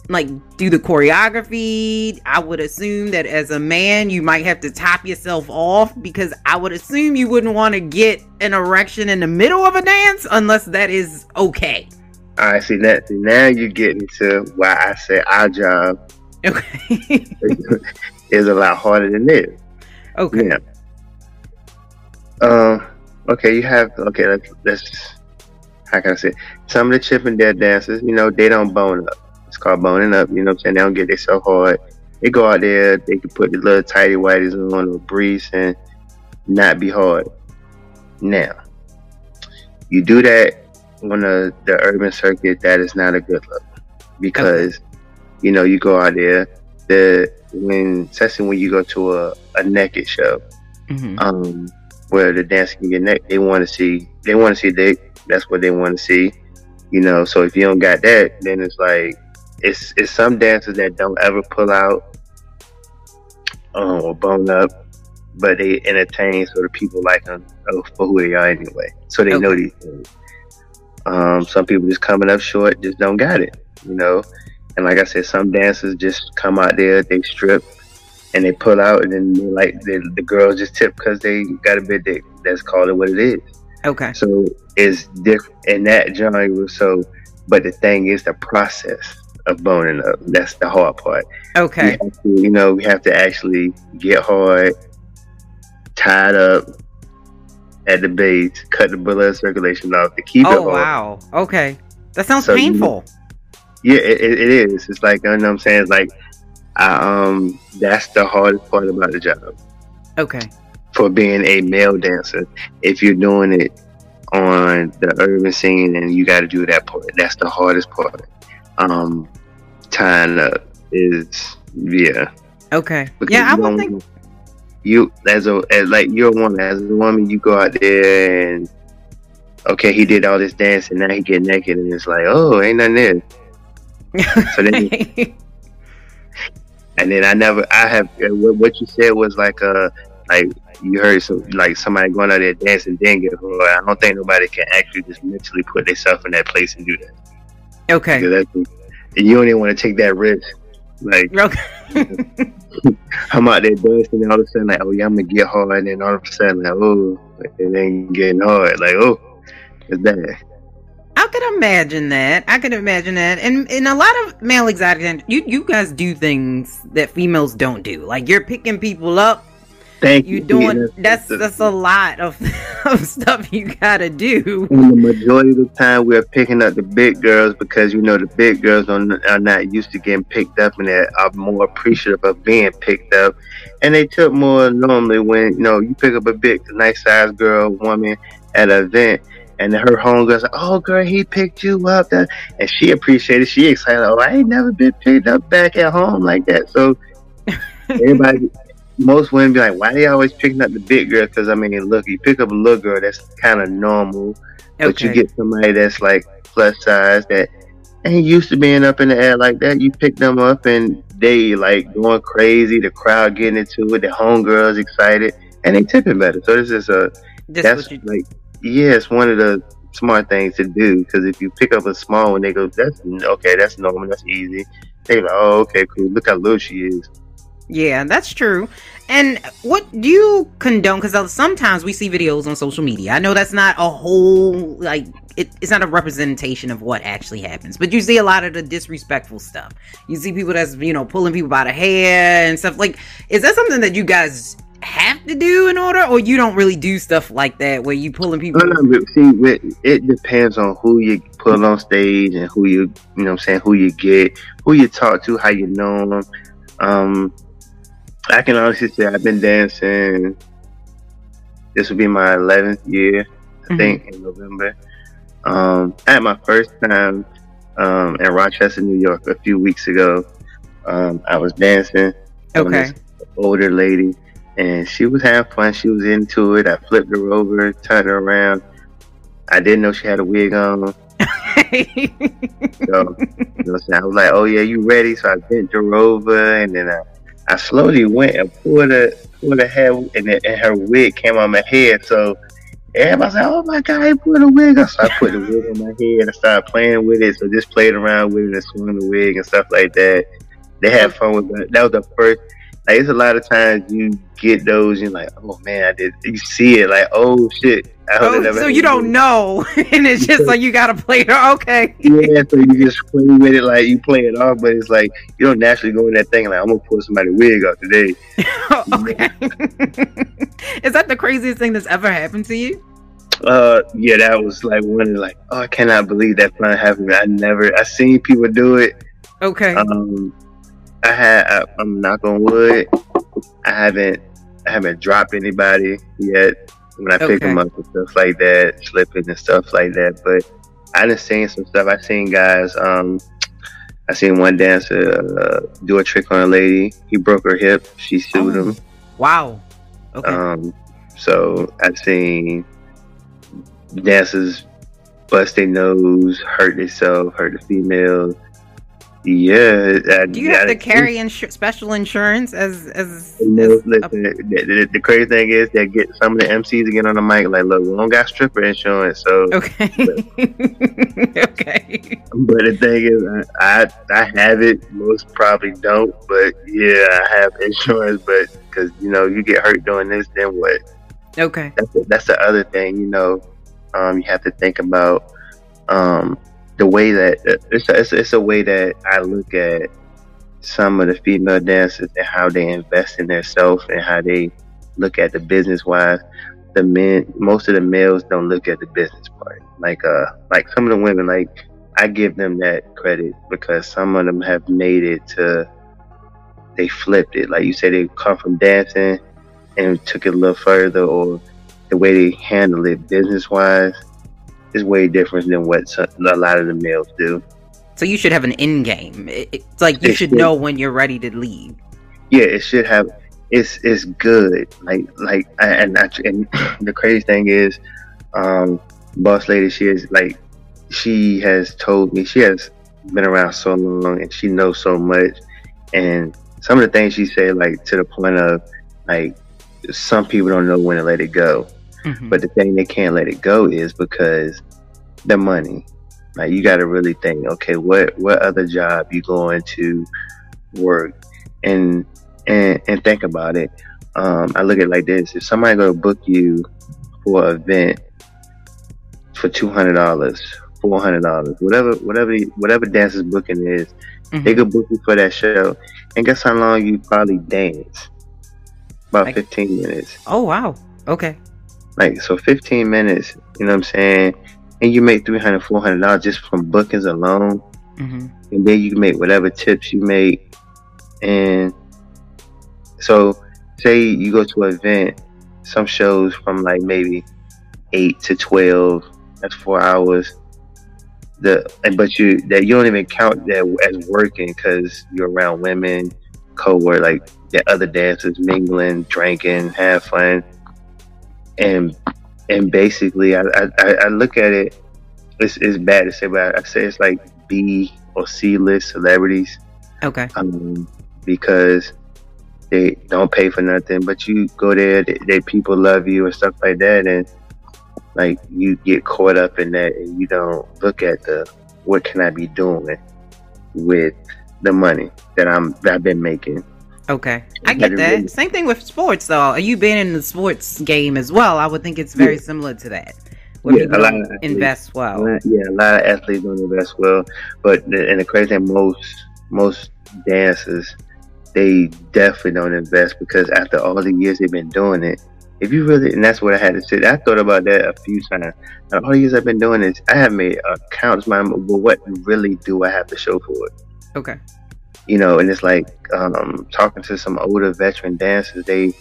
[SPEAKER 1] like do the choreography? I would assume that as a man, you might have to top yourself off because I would assume you wouldn't want to get an erection in the middle of a dance unless that is okay.
[SPEAKER 2] All right, see that now you're getting to why I say our job
[SPEAKER 1] Okay. (laughs) (laughs)
[SPEAKER 2] is a lot harder than this.
[SPEAKER 1] okay.
[SPEAKER 2] Yeah. Um. Okay, you have okay. Let's, let's how can I say? Some of the Chippendale dancers, you know, they don't bone up. It's called boning up. You know what I'm saying? They don't get it so hard. They go out there. They can put the little tidy whities on or breeze and not be hard. Now, you do that on the the urban circuit. That is not a good look because you know you go out there. The when especially when you go to a, a naked show
[SPEAKER 1] hmm
[SPEAKER 2] um, where the dancer can get neck. They want to see. They want to see dick. That's what they want to see. You know. So if you don't got that, then it's like it's it's some dancers that don't ever pull out um, or bone up, but they entertain so the people like them uh, for who they are anyway. So they know these things. Um, some people just coming up short, just don't got it. You know. And like I said, some dancers just come out there, they strip, and they pull out, and then they like the, the girls just tip because they got a bit dick. That's called it what it is.
[SPEAKER 1] Okay.
[SPEAKER 2] So it's different in that genre. So, but the thing is the process of boning up. That's the hard part.
[SPEAKER 1] Okay.
[SPEAKER 2] To, you know, we have to actually get hard, tied up at the base, cut the blood circulation off to keep it
[SPEAKER 1] Oh wow. Okay. That sounds
[SPEAKER 2] So you-
[SPEAKER 1] painful.
[SPEAKER 2] Yeah, it, it is. It's like you know what I'm saying. It's like, I, um, that's the hardest part about the job.
[SPEAKER 1] Okay.
[SPEAKER 2] for being a male dancer. If you're doing it on the urban scene and you got to do that part, that's the hardest part. Um, tying up is yeah.
[SPEAKER 1] Okay.
[SPEAKER 2] because
[SPEAKER 1] Yeah, I would think.
[SPEAKER 2] you as a as like you're a woman as a woman you go out there and okay he did all this dancing now he get naked and it's like oh ain't nothing there so then and then I never I have uh, what, you said was like uh like you heard some like somebody going out there dancing then get hard. I don't think nobody can actually just mentally put themselves in that place and do that.
[SPEAKER 1] okay.
[SPEAKER 2] And you don't even want to take that risk. Like
[SPEAKER 1] Okay. (laughs)
[SPEAKER 2] I'm out there dancing and all of a sudden like oh yeah I'm gonna get hard and then all of a sudden like oh it ain't getting hard like oh it's bad.
[SPEAKER 1] I could imagine that. I could imagine that. And in a lot of male exotic you you guys do things that females don't do. Like you're picking people up.
[SPEAKER 2] Thank
[SPEAKER 1] You
[SPEAKER 2] you.
[SPEAKER 1] doing
[SPEAKER 2] Yeah,
[SPEAKER 1] that's that's a lot of, (laughs) of stuff you gotta do.
[SPEAKER 2] And the majority of the time, we're picking up the big girls because you know the big girls are, are not used to getting picked up and they are more appreciative of being picked up. And they took more normally when you know you pick up a big, nice sized girl, woman at an event, and her homegirl's like, "Oh, girl, he picked you up," that, and she appreciated. She excited. Oh, I ain't never been picked up back at home like that. So (laughs) everybody. Most women be like, why they always picking up the big girl? Because I mean, look, you pick up a little girl, that's kind of normal. But you get somebody that's like plus size that ain't used to being up in the air like that. You pick them up and they like going crazy. The crowd getting into it. The homegirls excited and they tipping better. So this is a that's you... like yeah, it's one of the smart things to do because if you pick up a small one, they go, "That's okay, that's normal, that's easy." They like, "Oh, okay, cool. Look how little she is."
[SPEAKER 1] Yeah, that's true. And what do you condone? Because uh, sometimes we see videos on social media. I know that's not a whole like it, it's not a representation of what actually happens, but you see a lot of the disrespectful stuff. You see people that's you know pulling people by the hair and stuff. Like, is that something that you guys have to do in order, or you don't really do stuff like that where you pulling people?
[SPEAKER 2] No, no, see, it depends on who you pull on stage and who you you know I'm saying who you get, who you talk to, how you know them. Um, I can honestly say I've been dancing. This will be my 11th year, I mm-hmm. think, in November. Um, I had my first time um, in Rochester, New York, a few weeks ago. Um, I was dancing.
[SPEAKER 1] Okay.
[SPEAKER 2] older lady, and she was having fun. She was into it. I flipped her over, turned her around. I didn't know she had a wig on. (laughs) so, you know, I was like, "Oh yeah, you ready?" So I bent her over, and then I I slowly went and pulled her, pulled her hair, and, the, and her wig came on my head. So everybody said, "Oh my god, he put a wig on!" So I put the wig on my head and started playing with it. So just played around with it and swung the wig and stuff like that. They had fun with that. That was the first like it's a lot of times you get those, you're like, oh man, I did. You see it, like, oh shit.
[SPEAKER 1] Oh, so you don't know, (laughs) and it's just like you gotta play it. Okay.
[SPEAKER 2] yeah, so you just play with it, like you play it off, but it's like you don't naturally go in that thing like I'm gonna pull somebody wig off today. (laughs)
[SPEAKER 1] okay. (laughs) Is that the craziest thing that's ever happened to you?
[SPEAKER 2] Uh, yeah, that was like one of like, oh, I cannot believe that finally happened. I never, I seen people do it.
[SPEAKER 1] Okay.
[SPEAKER 2] Um, I had I, am knock on wood. I haven't I haven't dropped anybody yet when I okay. pick them up and stuff like that, slipping and stuff like that. But I done seen some stuff. I seen guys. Um, I seen one dancer uh, do a trick on a lady. He broke her hip. She sued oh. him.
[SPEAKER 1] Wow.
[SPEAKER 2] Okay. Um, so I've seen dancers bust their nose, hurt themselves, hurt the females. Yeah.
[SPEAKER 1] I, Do you have to carry insu- special insurance as as?
[SPEAKER 2] Know, as listen, a- the, the, the, crazy thing is that get some of the MCs to get on the mic like, look, we don't got stripper insurance, so
[SPEAKER 1] okay, (laughs) but, (laughs) okay.
[SPEAKER 2] But the thing is, I I have it. Most probably don't, but yeah, I have (laughs) insurance. But because you know, you get hurt doing this, then what?
[SPEAKER 1] Okay.
[SPEAKER 2] That's the, that's the other thing. You know, um, you have to think about. Um, the way that it's a, it's, it's a way that I look at some of the female dancers and how they invest in themselves and how they look at the business wise. The men, most of the males don't look at the business part. Like uh, like some of the women, like I give them that credit because some of them have made it to. They flipped it, like you said, they come from dancing and took it a little further, or the way they handle it business wise is way different than what a lot of the males do.
[SPEAKER 1] So you should have an end game. It's like you it should, should know when you're ready to leave.
[SPEAKER 2] Yeah, it should have. It's it's good. Like like and and (clears throat) the crazy thing is, um, boss lady, she is like, she has told me she has been around so long and she knows so much, and some of the things she said like to the point of like some people don't know when to let it go. Mm-hmm. But the thing they can't let it go is because the money. Like you got to really think, okay, what what other job you going to work, and and and think about it. Um, I look at it like this: if somebody go to book you for an event for two hundred dollars, four hundred dollars, whatever, whatever, whatever dancer's booking is, mm-hmm. they could book you for that show. And guess how long you probably dance? About like, fifteen minutes.
[SPEAKER 1] Oh wow! Okay.
[SPEAKER 2] Like so, fifteen minutes. You know what I'm saying? And you make 300 400 dollars just from bookings alone, mm-hmm. and then you can make whatever tips you make. And so, say you go to an event, some shows from like maybe eight to twelve. That's four hours. The but you that you don't even count that as working because you're around women, co-work like the other dancers mingling, drinking, have fun and and basically, I, I, I look at it. It's, it's bad to say, but I say it's like B or C list celebrities.
[SPEAKER 1] Okay.
[SPEAKER 2] Um, because they don't pay for nothing, but you go there, they, they, people love you and stuff like that, and like you get caught up in that and you don't look at the what can I be doing with the money that I'm that I've been making.
[SPEAKER 1] Okay, I get that. Same thing with sports, though. You been in the sports game as well? I would think it's very yeah. similar to that. Where yeah, people don't invest well.
[SPEAKER 2] A lot, yeah, a lot of athletes don't invest well, but and the crazy thing, most most dancers they definitely don't invest because after all the years they've been doing it, if you really, and that's what I had to say. I thought about that a few times. All the years I've been doing this, I have made a countless amount. But what really do I have to show for it?
[SPEAKER 1] Okay.
[SPEAKER 2] You know, and it's like um, talking to some older veteran dancers. They,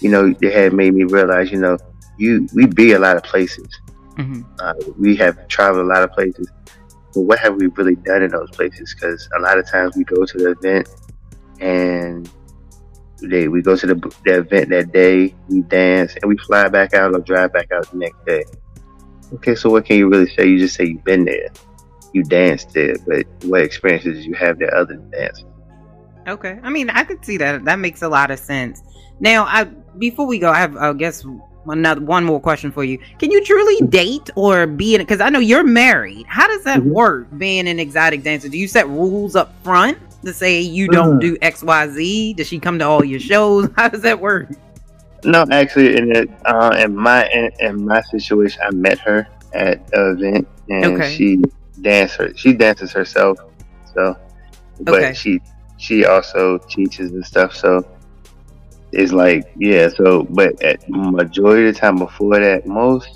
[SPEAKER 2] you know, they had made me realize, you know, you we be a lot of places. Mm-hmm. Uh, we have traveled a lot of places, but what have we really done in those places? Because a lot of times we go to the event and they we go to the, the event that day, we dance, and we fly back out or drive back out the next day. Okay, so what can you really say? You just say you've been there, you danced there, but what experiences do you have there other than dancing?
[SPEAKER 1] Okay, I mean, I could see that. That makes a lot of sense. Now, I before we go, I have, I guess, another one more question for you. Can you truly date or be in? Because I know you're married. How does that mm-hmm. work? Being an exotic dancer, do you set rules up front? to say you don't mm. do X Y Z? Does she come to all your shows? (laughs) How does that work?
[SPEAKER 2] No, actually, in it, uh, in my in, in, my situation, I met her at an event, and okay. she dances. She dances herself, so but okay. she she also teaches and stuff. So it's like yeah. So but at majority of the time before that, most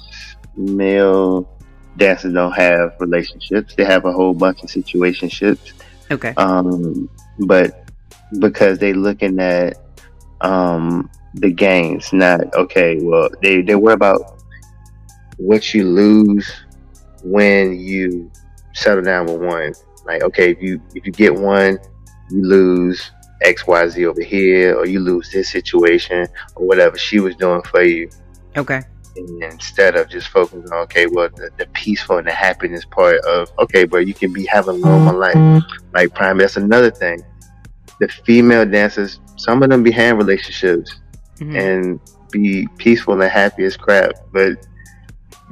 [SPEAKER 2] male dancers don't have relationships. They have a whole bunch of situationships
[SPEAKER 1] Okay.
[SPEAKER 2] Um, but because they looking at um the gains, not okay. Well, they they worry about what you lose when you settle down with one. Like, okay, if you if you get one, you lose X Y Z over here, or you lose this situation, or whatever she was doing for you.
[SPEAKER 1] Okay
[SPEAKER 2] instead of just focusing on okay, well, the, the, peaceful and the happiness part of okay, but you can be having a normal life. Like prime, that's another thing. The female dancers, some of them be having relationships mm-hmm. and be peaceful and happy as crap, but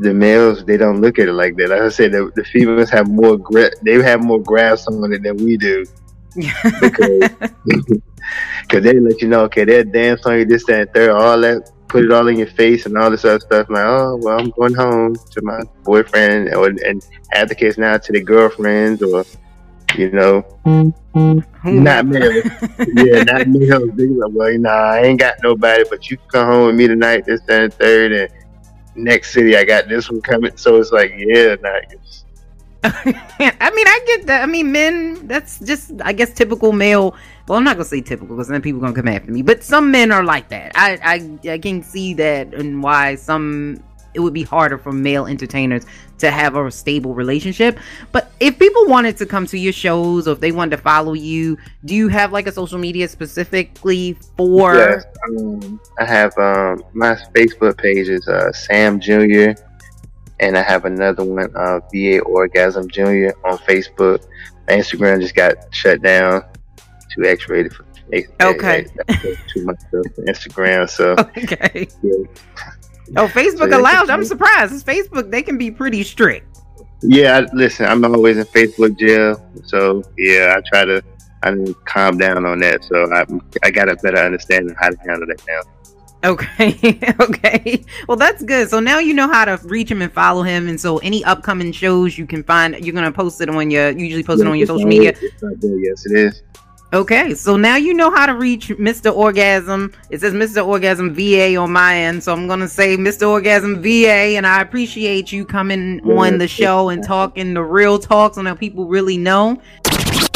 [SPEAKER 2] the males they don't look at it like that. Like I said, the, the females have more grit. They have more grasp on it than we do. (laughs) because because they let you know, okay, they'll dance on you, this, that, and third, all that put it all in your face and all this other stuff. I'm like, oh, well, I'm going home to my boyfriend or, and advocates now to the girlfriends or, you know, mm-hmm. not male. yeah, not male. Like, (laughs) well, you know, I ain't got nobody, but you can come home with me tonight, this, that, and third. And next city, I got this one coming. So it's like, yeah, nah, it's, (laughs)
[SPEAKER 1] I mean, I get that. I mean, men, that's just, I guess, typical male well, I'm not gonna say typical because then people gonna come after me. But some men are like that. I, I I can see that and why some it would be harder for male entertainers to have a stable relationship. But if people wanted to come to your shows or if they wanted to follow you, do you have like a social media specifically for?
[SPEAKER 2] Yes, um, I have um, my Facebook page is uh, Sam Junior, and I have another one, uh, VA Orgasm Junior, on Facebook. My Instagram just got shut down too X rated for
[SPEAKER 1] Okay.
[SPEAKER 2] too much for Instagram. So (laughs)
[SPEAKER 1] okay. Yeah. Oh, Facebook so allows. I'm surprised. It's Facebook. They can be pretty strict.
[SPEAKER 2] Yeah, I, listen. I'm always in Facebook jail, so yeah, I try to. I calm down on that, so I I got a better understanding of how to handle that now.
[SPEAKER 1] Okay. (laughs) okay. Well, that's good. So now you know how to reach him and follow him. And so any upcoming shows you can find, you're going to post it on your, usually post yeah, it on your social media.
[SPEAKER 2] Yes, it is.
[SPEAKER 1] Okay, so now you know how to reach Mr. Orgasm. It says Mr. Orgasm VA on my end, so I'm gonna say Mr. Orgasm VA, and I appreciate you coming on the show and talking the real talk so now people really know.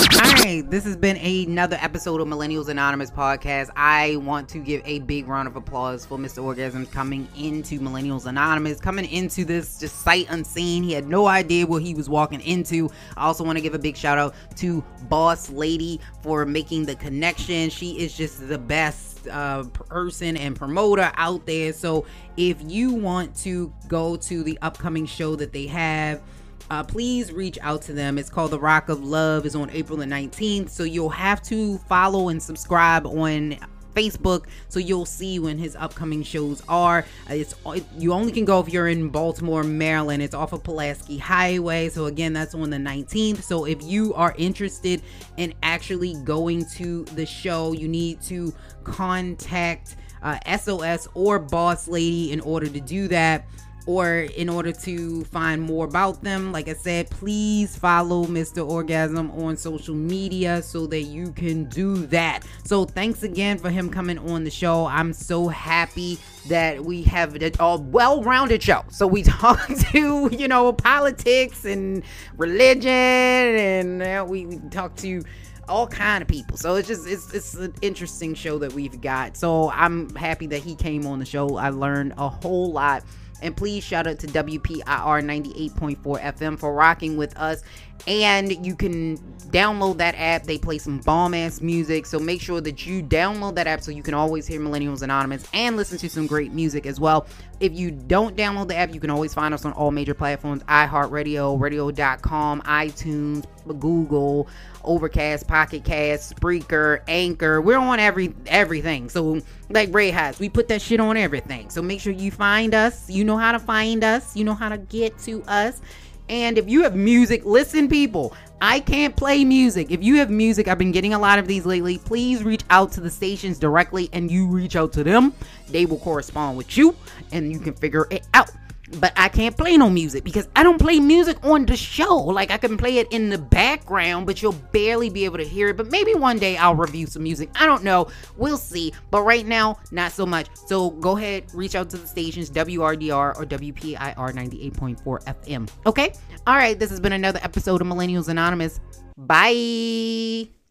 [SPEAKER 1] All right, this has been another episode of Millennials Anonymous podcast. I want to give a big round of applause for Mr. Orgasm coming into Millennials Anonymous, coming into this just sight unseen. He had no idea what he was walking into. I also want to give a big shout out to Boss Lady for making the connection. She is just the best uh, person and promoter out there. So if you want to go to the upcoming show that they have, uh, please reach out to them. It's called The Rock of Love. is on April the 19th. So you'll have to follow and subscribe on Facebook, so you'll see when his upcoming shows are. It's you only can go if you're in Baltimore, Maryland. It's off of Pulaski Highway. So again, that's on the 19th. So if you are interested in actually going to the show, you need to contact uh, SOS or Boss Lady in order to do that or in order to find more about them like i said please follow mr orgasm on social media so that you can do that so thanks again for him coming on the show i'm so happy that we have a well-rounded show so we (laughs) talk to you know politics and religion and we, we talk to all kind of people. So it's just it's it's an interesting show that we've got. So I'm happy that he came on the show. I learned a whole lot and please shout out to WPIR 98.4 FM for rocking with us. And you can download that app. They play some bomb ass music. So make sure that you download that app so you can always hear Millennials Anonymous and listen to some great music as well. If you don't download the app, you can always find us on all major platforms iHeartRadio, radio.com, iTunes, Google, Overcast, Pocket Cast, Spreaker, Anchor. We're on every everything. So like Ray has, we put that shit on everything. So make sure you find us. You know how to find us. You know how to get to us. And if you have music, listen, people. I can't play music. If you have music, I've been getting a lot of these lately. Please reach out to the stations directly and you reach out to them. They will correspond with you and you can figure it out but I can't play no music because I don't play music on the show. Like I can play it in the background, but you'll barely be able to hear it. But maybe one day I'll review some music. I don't know. We'll see. But right now, not so much. So go ahead, reach out to the stations WRDR or WPIR 98.4 FM. Okay? All right, this has been another episode of Millennials Anonymous. Bye.